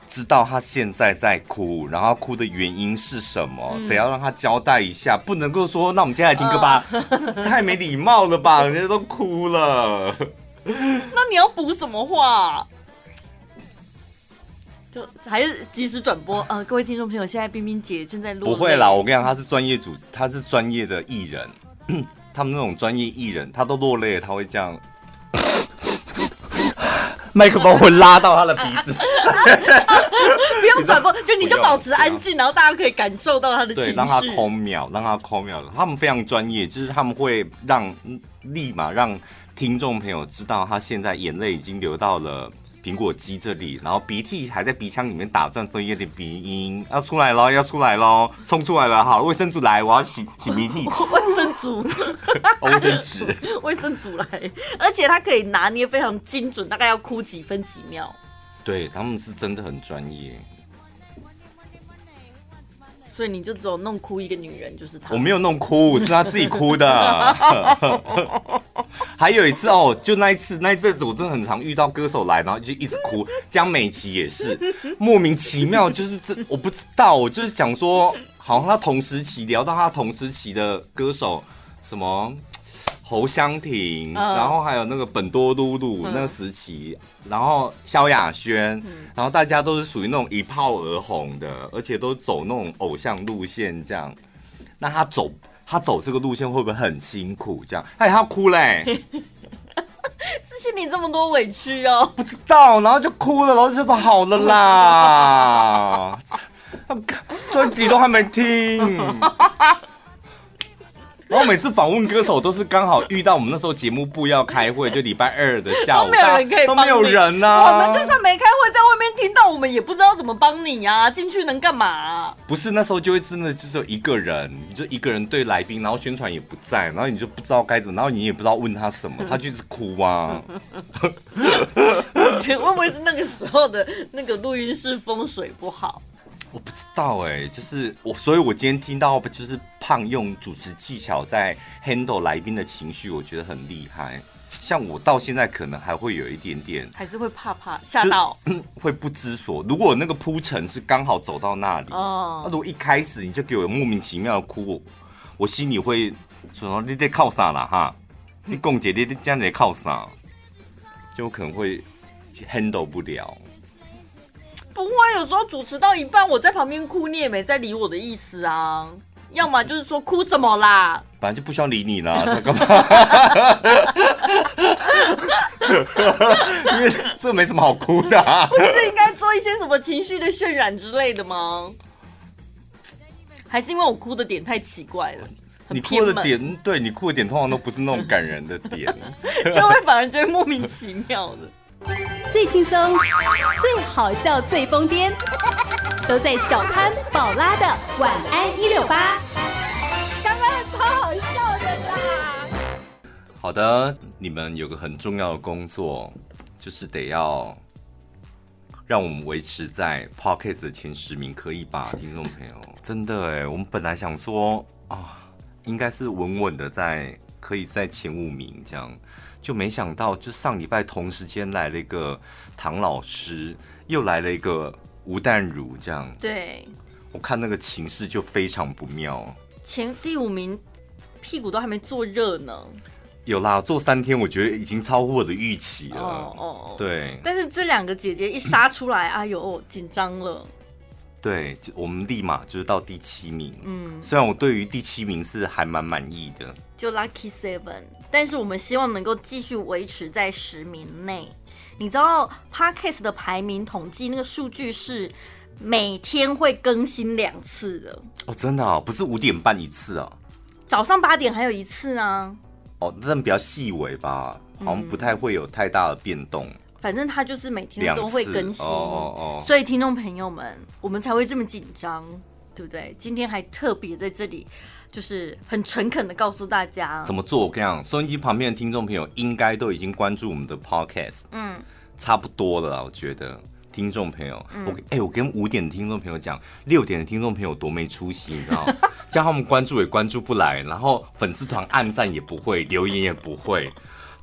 知道他现在在哭，然后哭的原因是什么，嗯、得要让他交代一下，不能够说那我们接下来听歌吧，呃、太没礼貌了吧，人家都哭了。那你要补什么话？就还是及时转播啊、呃？各位听众朋友，现在冰冰姐正在录。不会啦，我跟你讲，她是专业主持，他是专业的艺人。他们那种专业艺人，他都落泪了，他会这样，[laughs] 麦克风会拉到他的鼻子，不用转播，就你就保持安静，然后大家可以感受到他的情绪，对，让他空秒，让他空秒。他们非常专业，就是他们会让立马让听众朋友知道，他现在眼泪已经流到了。苹果肌这里，然后鼻涕还在鼻腔里面打转，所以有点鼻音，要出来喽，要出来喽，冲出来了，好，[laughs] 卫生纸来，我要洗洗鼻涕，卫生纸，卫生纸，卫生纸。来，而且他可以拿捏非常精准，大概要哭几分几秒，对，他们是真的很专业。所以你就只有弄哭一个女人，就是她。我没有弄哭，是她自己哭的。[laughs] 还有一次哦，就那一次那一阵子，我真的很常遇到歌手来，然后就一直哭。江美琪也是莫名其妙，就是这我不知道，我就是想说，好像他同时期聊到他同时期的歌手什么。侯湘婷，然后还有那个本多露露那个时期，然后萧亚轩，然后大家都是属于那种一炮而红的，而且都走那种偶像路线这样。那他走他走这个路线会不会很辛苦？这样，哎，他哭嘞，[laughs] 这些你这么多委屈哦，不知道，然后就哭了，然后就说好了啦，专辑都还没听。[laughs] 然后每次访问歌手都是刚好遇到我们那时候节目部要开会，就礼拜二的下午，都没有人可以，都没有人啊。我们就算没开会，在外面听到，我们也不知道怎么帮你啊。进去能干嘛啊？不是那时候就会真的就是有一个人，你就一个人对来宾，然后宣传也不在，然后你就不知道该怎么，然后你也不知道问他什么，[laughs] 他就是哭啊。会不会是那个时候的那个录音室风水不好？我不知道哎、欸，就是我，所以我今天听到就是胖用主持技巧在 handle 来宾的情绪，我觉得很厉害。像我到现在可能还会有一点点，还是会怕怕吓到，会不知所。如果那个铺陈是刚好走到那里，哦，那如果一开始你就给我莫名其妙的哭，我，我心里会说你得靠啥了哈？你共姐你得这样子靠啥？就可能会 handle 不了。不会，有时候主持到一半，我在旁边哭，你也没在理我的意思啊。要么就是说哭什么啦，反正就不需要理你啦，他 [laughs] 干嘛？因为这没什么好哭的啊。不是应该做一些什么情绪的渲染之类的吗？还是因为我哭的点太奇怪了？你哭的点，对你哭的点通常都不是那种感人的点，[laughs] 就会反而觉得莫名其妙的。最轻松、最好笑、最疯癫，都在小潘宝拉的晚安一六八。刚刚超好笑的啦！好的，你们有个很重要的工作，就是得要让我们维持在 Podcast 的前十名，可以吧，听众朋友？[laughs] 真的哎，我们本来想说啊，应该是稳稳的在。可以在前五名这样，就没想到就上礼拜同时间来了一个唐老师，又来了一个吴淡如这样。对，我看那个情势就非常不妙。前第五名屁股都还没坐热呢。有啦，做三天我觉得已经超乎我的预期了。哦哦，对。但是这两个姐姐一杀出来，哎呦，紧张了。对，就我们立马就是到第七名。嗯，虽然我对于第七名是还蛮满意的，就 Lucky Seven，但是我们希望能够继续维持在十名内。你知道 Podcast 的排名统计那个数据是每天会更新两次的哦，真的啊、哦，不是五点半一次啊，早上八点还有一次啊。哦，那比较细微吧，好像不太会有太大的变动。嗯反正他就是每天都会更新，哦哦、所以听众朋友们，我们才会这么紧张，对不对？今天还特别在这里，就是很诚恳的告诉大家怎么做。我跟你讲，收音机旁边的听众朋友应该都已经关注我们的 podcast，嗯，差不多了，我觉得。听众朋友，嗯、我哎、欸，我跟五点的听众朋友讲，六点的听众朋友多没出息，你知道吗？[laughs] 叫他们关注也关注不来，然后粉丝团按赞也不会，留言也不会。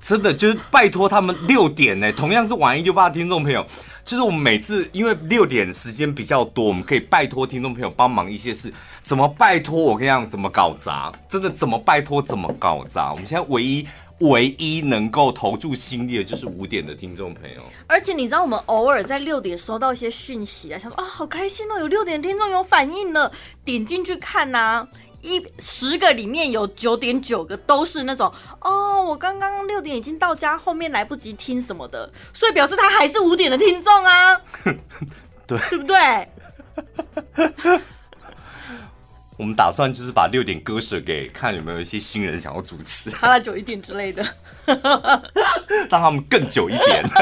真的就是拜托他们六点呢，同样是晚一六八的听众朋友，就是我们每次因为六点时间比较多，我们可以拜托听众朋友帮忙一些事。怎么拜托？我跟你讲，怎么搞砸？真的怎么拜托？怎么搞砸？我们现在唯一唯一能够投注心力的就是五点的听众朋友。而且你知道，我们偶尔在六点收到一些讯息啊，想说啊，好开心哦，有六点听众有反应了，点进去看呐、一十个里面有九点九个都是那种哦，我刚刚六点已经到家，后面来不及听什么的，所以表示他还是五点的听众啊，[laughs] 对对不对？我们打算就是把六点割舍给看有没有一些新人想要主持，他来久一点之类的，[laughs] 让他们更久一点。[laughs] [laughs]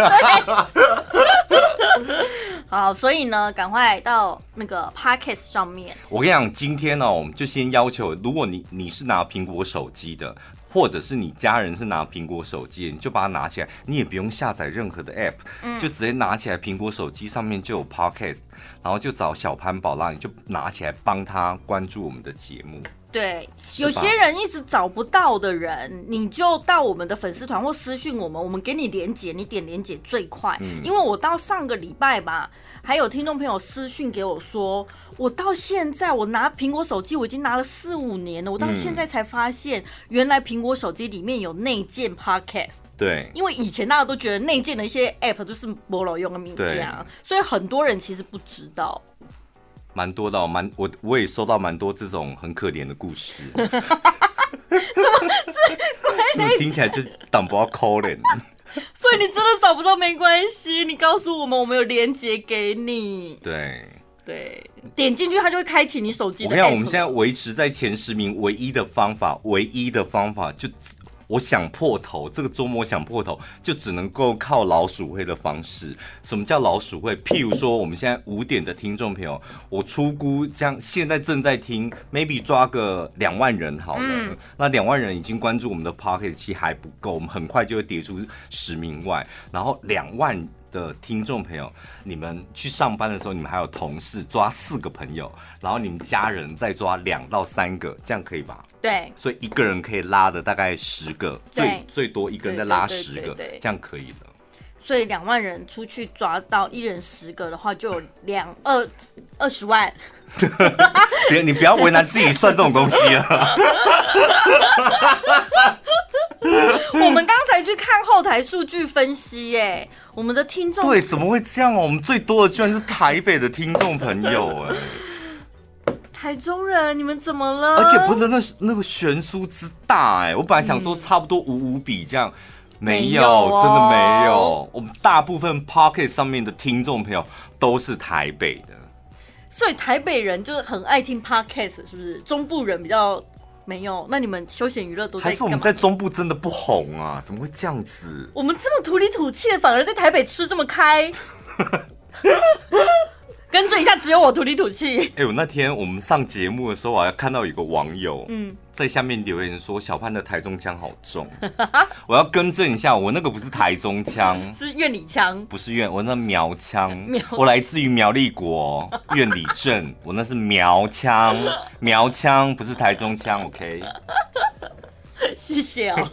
好，所以呢，赶快到那个 Podcast 上面。我跟你讲，今天呢、哦，我们就先要求，如果你你是拿苹果手机的，或者是你家人是拿苹果手机，你就把它拿起来，你也不用下载任何的 App，、嗯、就直接拿起来，苹果手机上面就有 Podcast，然后就找小潘宝拉，你就拿起来帮他关注我们的节目。对，有些人一直找不到的人，你就到我们的粉丝团或私讯我们，我们给你连结，你点连结最快。嗯，因为我到上个礼拜吧，还有听众朋友私讯给我说，我到现在我拿苹果手机，我已经拿了四五年了，我到现在才发现，原来苹果手机里面有内建 Podcast。对，因为以前大家都觉得内建的一些 App 就是没路用的名家，所以很多人其实不知道。蛮多的，蛮我我也收到蛮多这种很可怜的故事。[laughs] 怎么是鬼？[laughs] 听起来就挡不到可怜。[laughs] 所以你真的找不到没关系，你告诉我们，我们有连结给你。对对，点进去它就会开启你手机的。我跟你讲，我们现在维持在前十名唯一的方法，唯一的方法就。我想破头，这个周末想破头，就只能够靠老鼠会的方式。什么叫老鼠会？譬如说，我们现在五点的听众朋友，我出估这样，现在正在听，maybe 抓个两万人好了。嗯、那两万人已经关注我们的其实还不够，我们很快就会跌出十名外。然后两万。的听众朋友，你们去上班的时候，你们还有同事抓四个朋友，然后你们家人再抓两到三个，这样可以吧？对，所以一个人可以拉的大概十个，最最多一个人再拉十个，这样可以的。所以两万人出去抓到一人十个的话，就有两二二十万。[laughs] 别，你不要为难自己算这种东西啊。[laughs] [laughs] 我们刚才去看后台数据分析，耶，我们的听众对，怎么会这样哦？我们最多的居然是台北的听众朋友，哎，台中人，你们怎么了？而且不是那那个悬殊之大，哎，我本来想说差不多五五比这样，嗯、没有，没有哦、真的没有。我们大部分 Pocket 上面的听众朋友都是台北的，所以台北人就是很爱听 Podcast，是不是？中部人比较。没有，那你们休闲娱乐都在还是我们在中部真的不红啊？怎么会这样子？我们这么土里土气的，反而在台北吃这么开。[laughs] 跟着一下，只有我土里土气。哎、欸，我那天我们上节目的时候，我还看到有个网友，嗯。在下面留言说小潘的台中腔好重，[laughs] 我要更正一下，我那个不是台中腔，[laughs] 是苑里腔，不是苑，我那苗腔，我来自于苗栗国苑里镇，我那是苗腔，苗腔不是台中腔，OK。[laughs] 谢谢哦。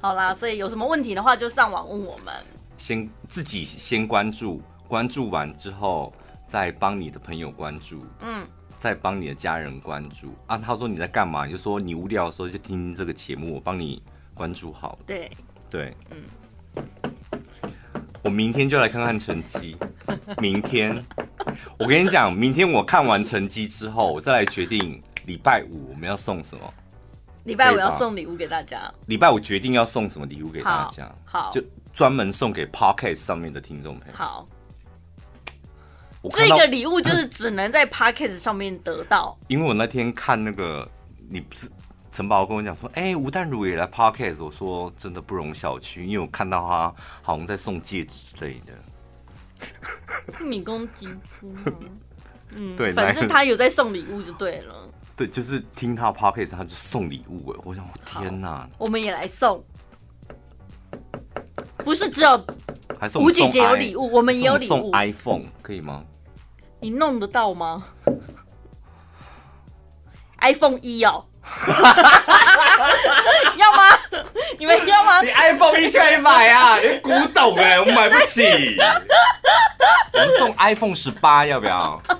好啦，所以有什么问题的话，就上网问我们。先自己先关注，关注完之后再帮你的朋友关注，嗯，再帮你的家人关注。啊，他说你在干嘛？你就说你无聊的时候就听听这个节目，我帮你关注好。对对，嗯，我明天就来看看成绩。明天，我跟你讲，明天我看完成绩之后，我再来决定礼拜五我们要送什么。礼拜五要送礼物给大家。礼拜五决定要送什么礼物给大家。好，好就。专门送给 Podcast 上面的听众朋友。好，这个礼物就是只能在 Podcast 上面得到。[laughs] 因为我那天看那个，你不是陈宝跟我讲说，哎、欸，吴淡如也来 Podcast，我说真的不容小觑，因为我看到他好像在送戒指之类的。米宫金出嗯，[laughs] 对，反正他有在送礼物就对了。对，就是听他 Podcast，他就送礼物哎，我想，天哪，我们也来送。不是只有吴姐姐有礼物，我们也有礼物。送 iPhone 可以吗？你弄得到吗？iPhone 一哦，[laughs] 要吗？你们要吗？你 iPhone 一可以买啊？你古董哎，我们买不起。我们送 iPhone 十八要不要？[laughs]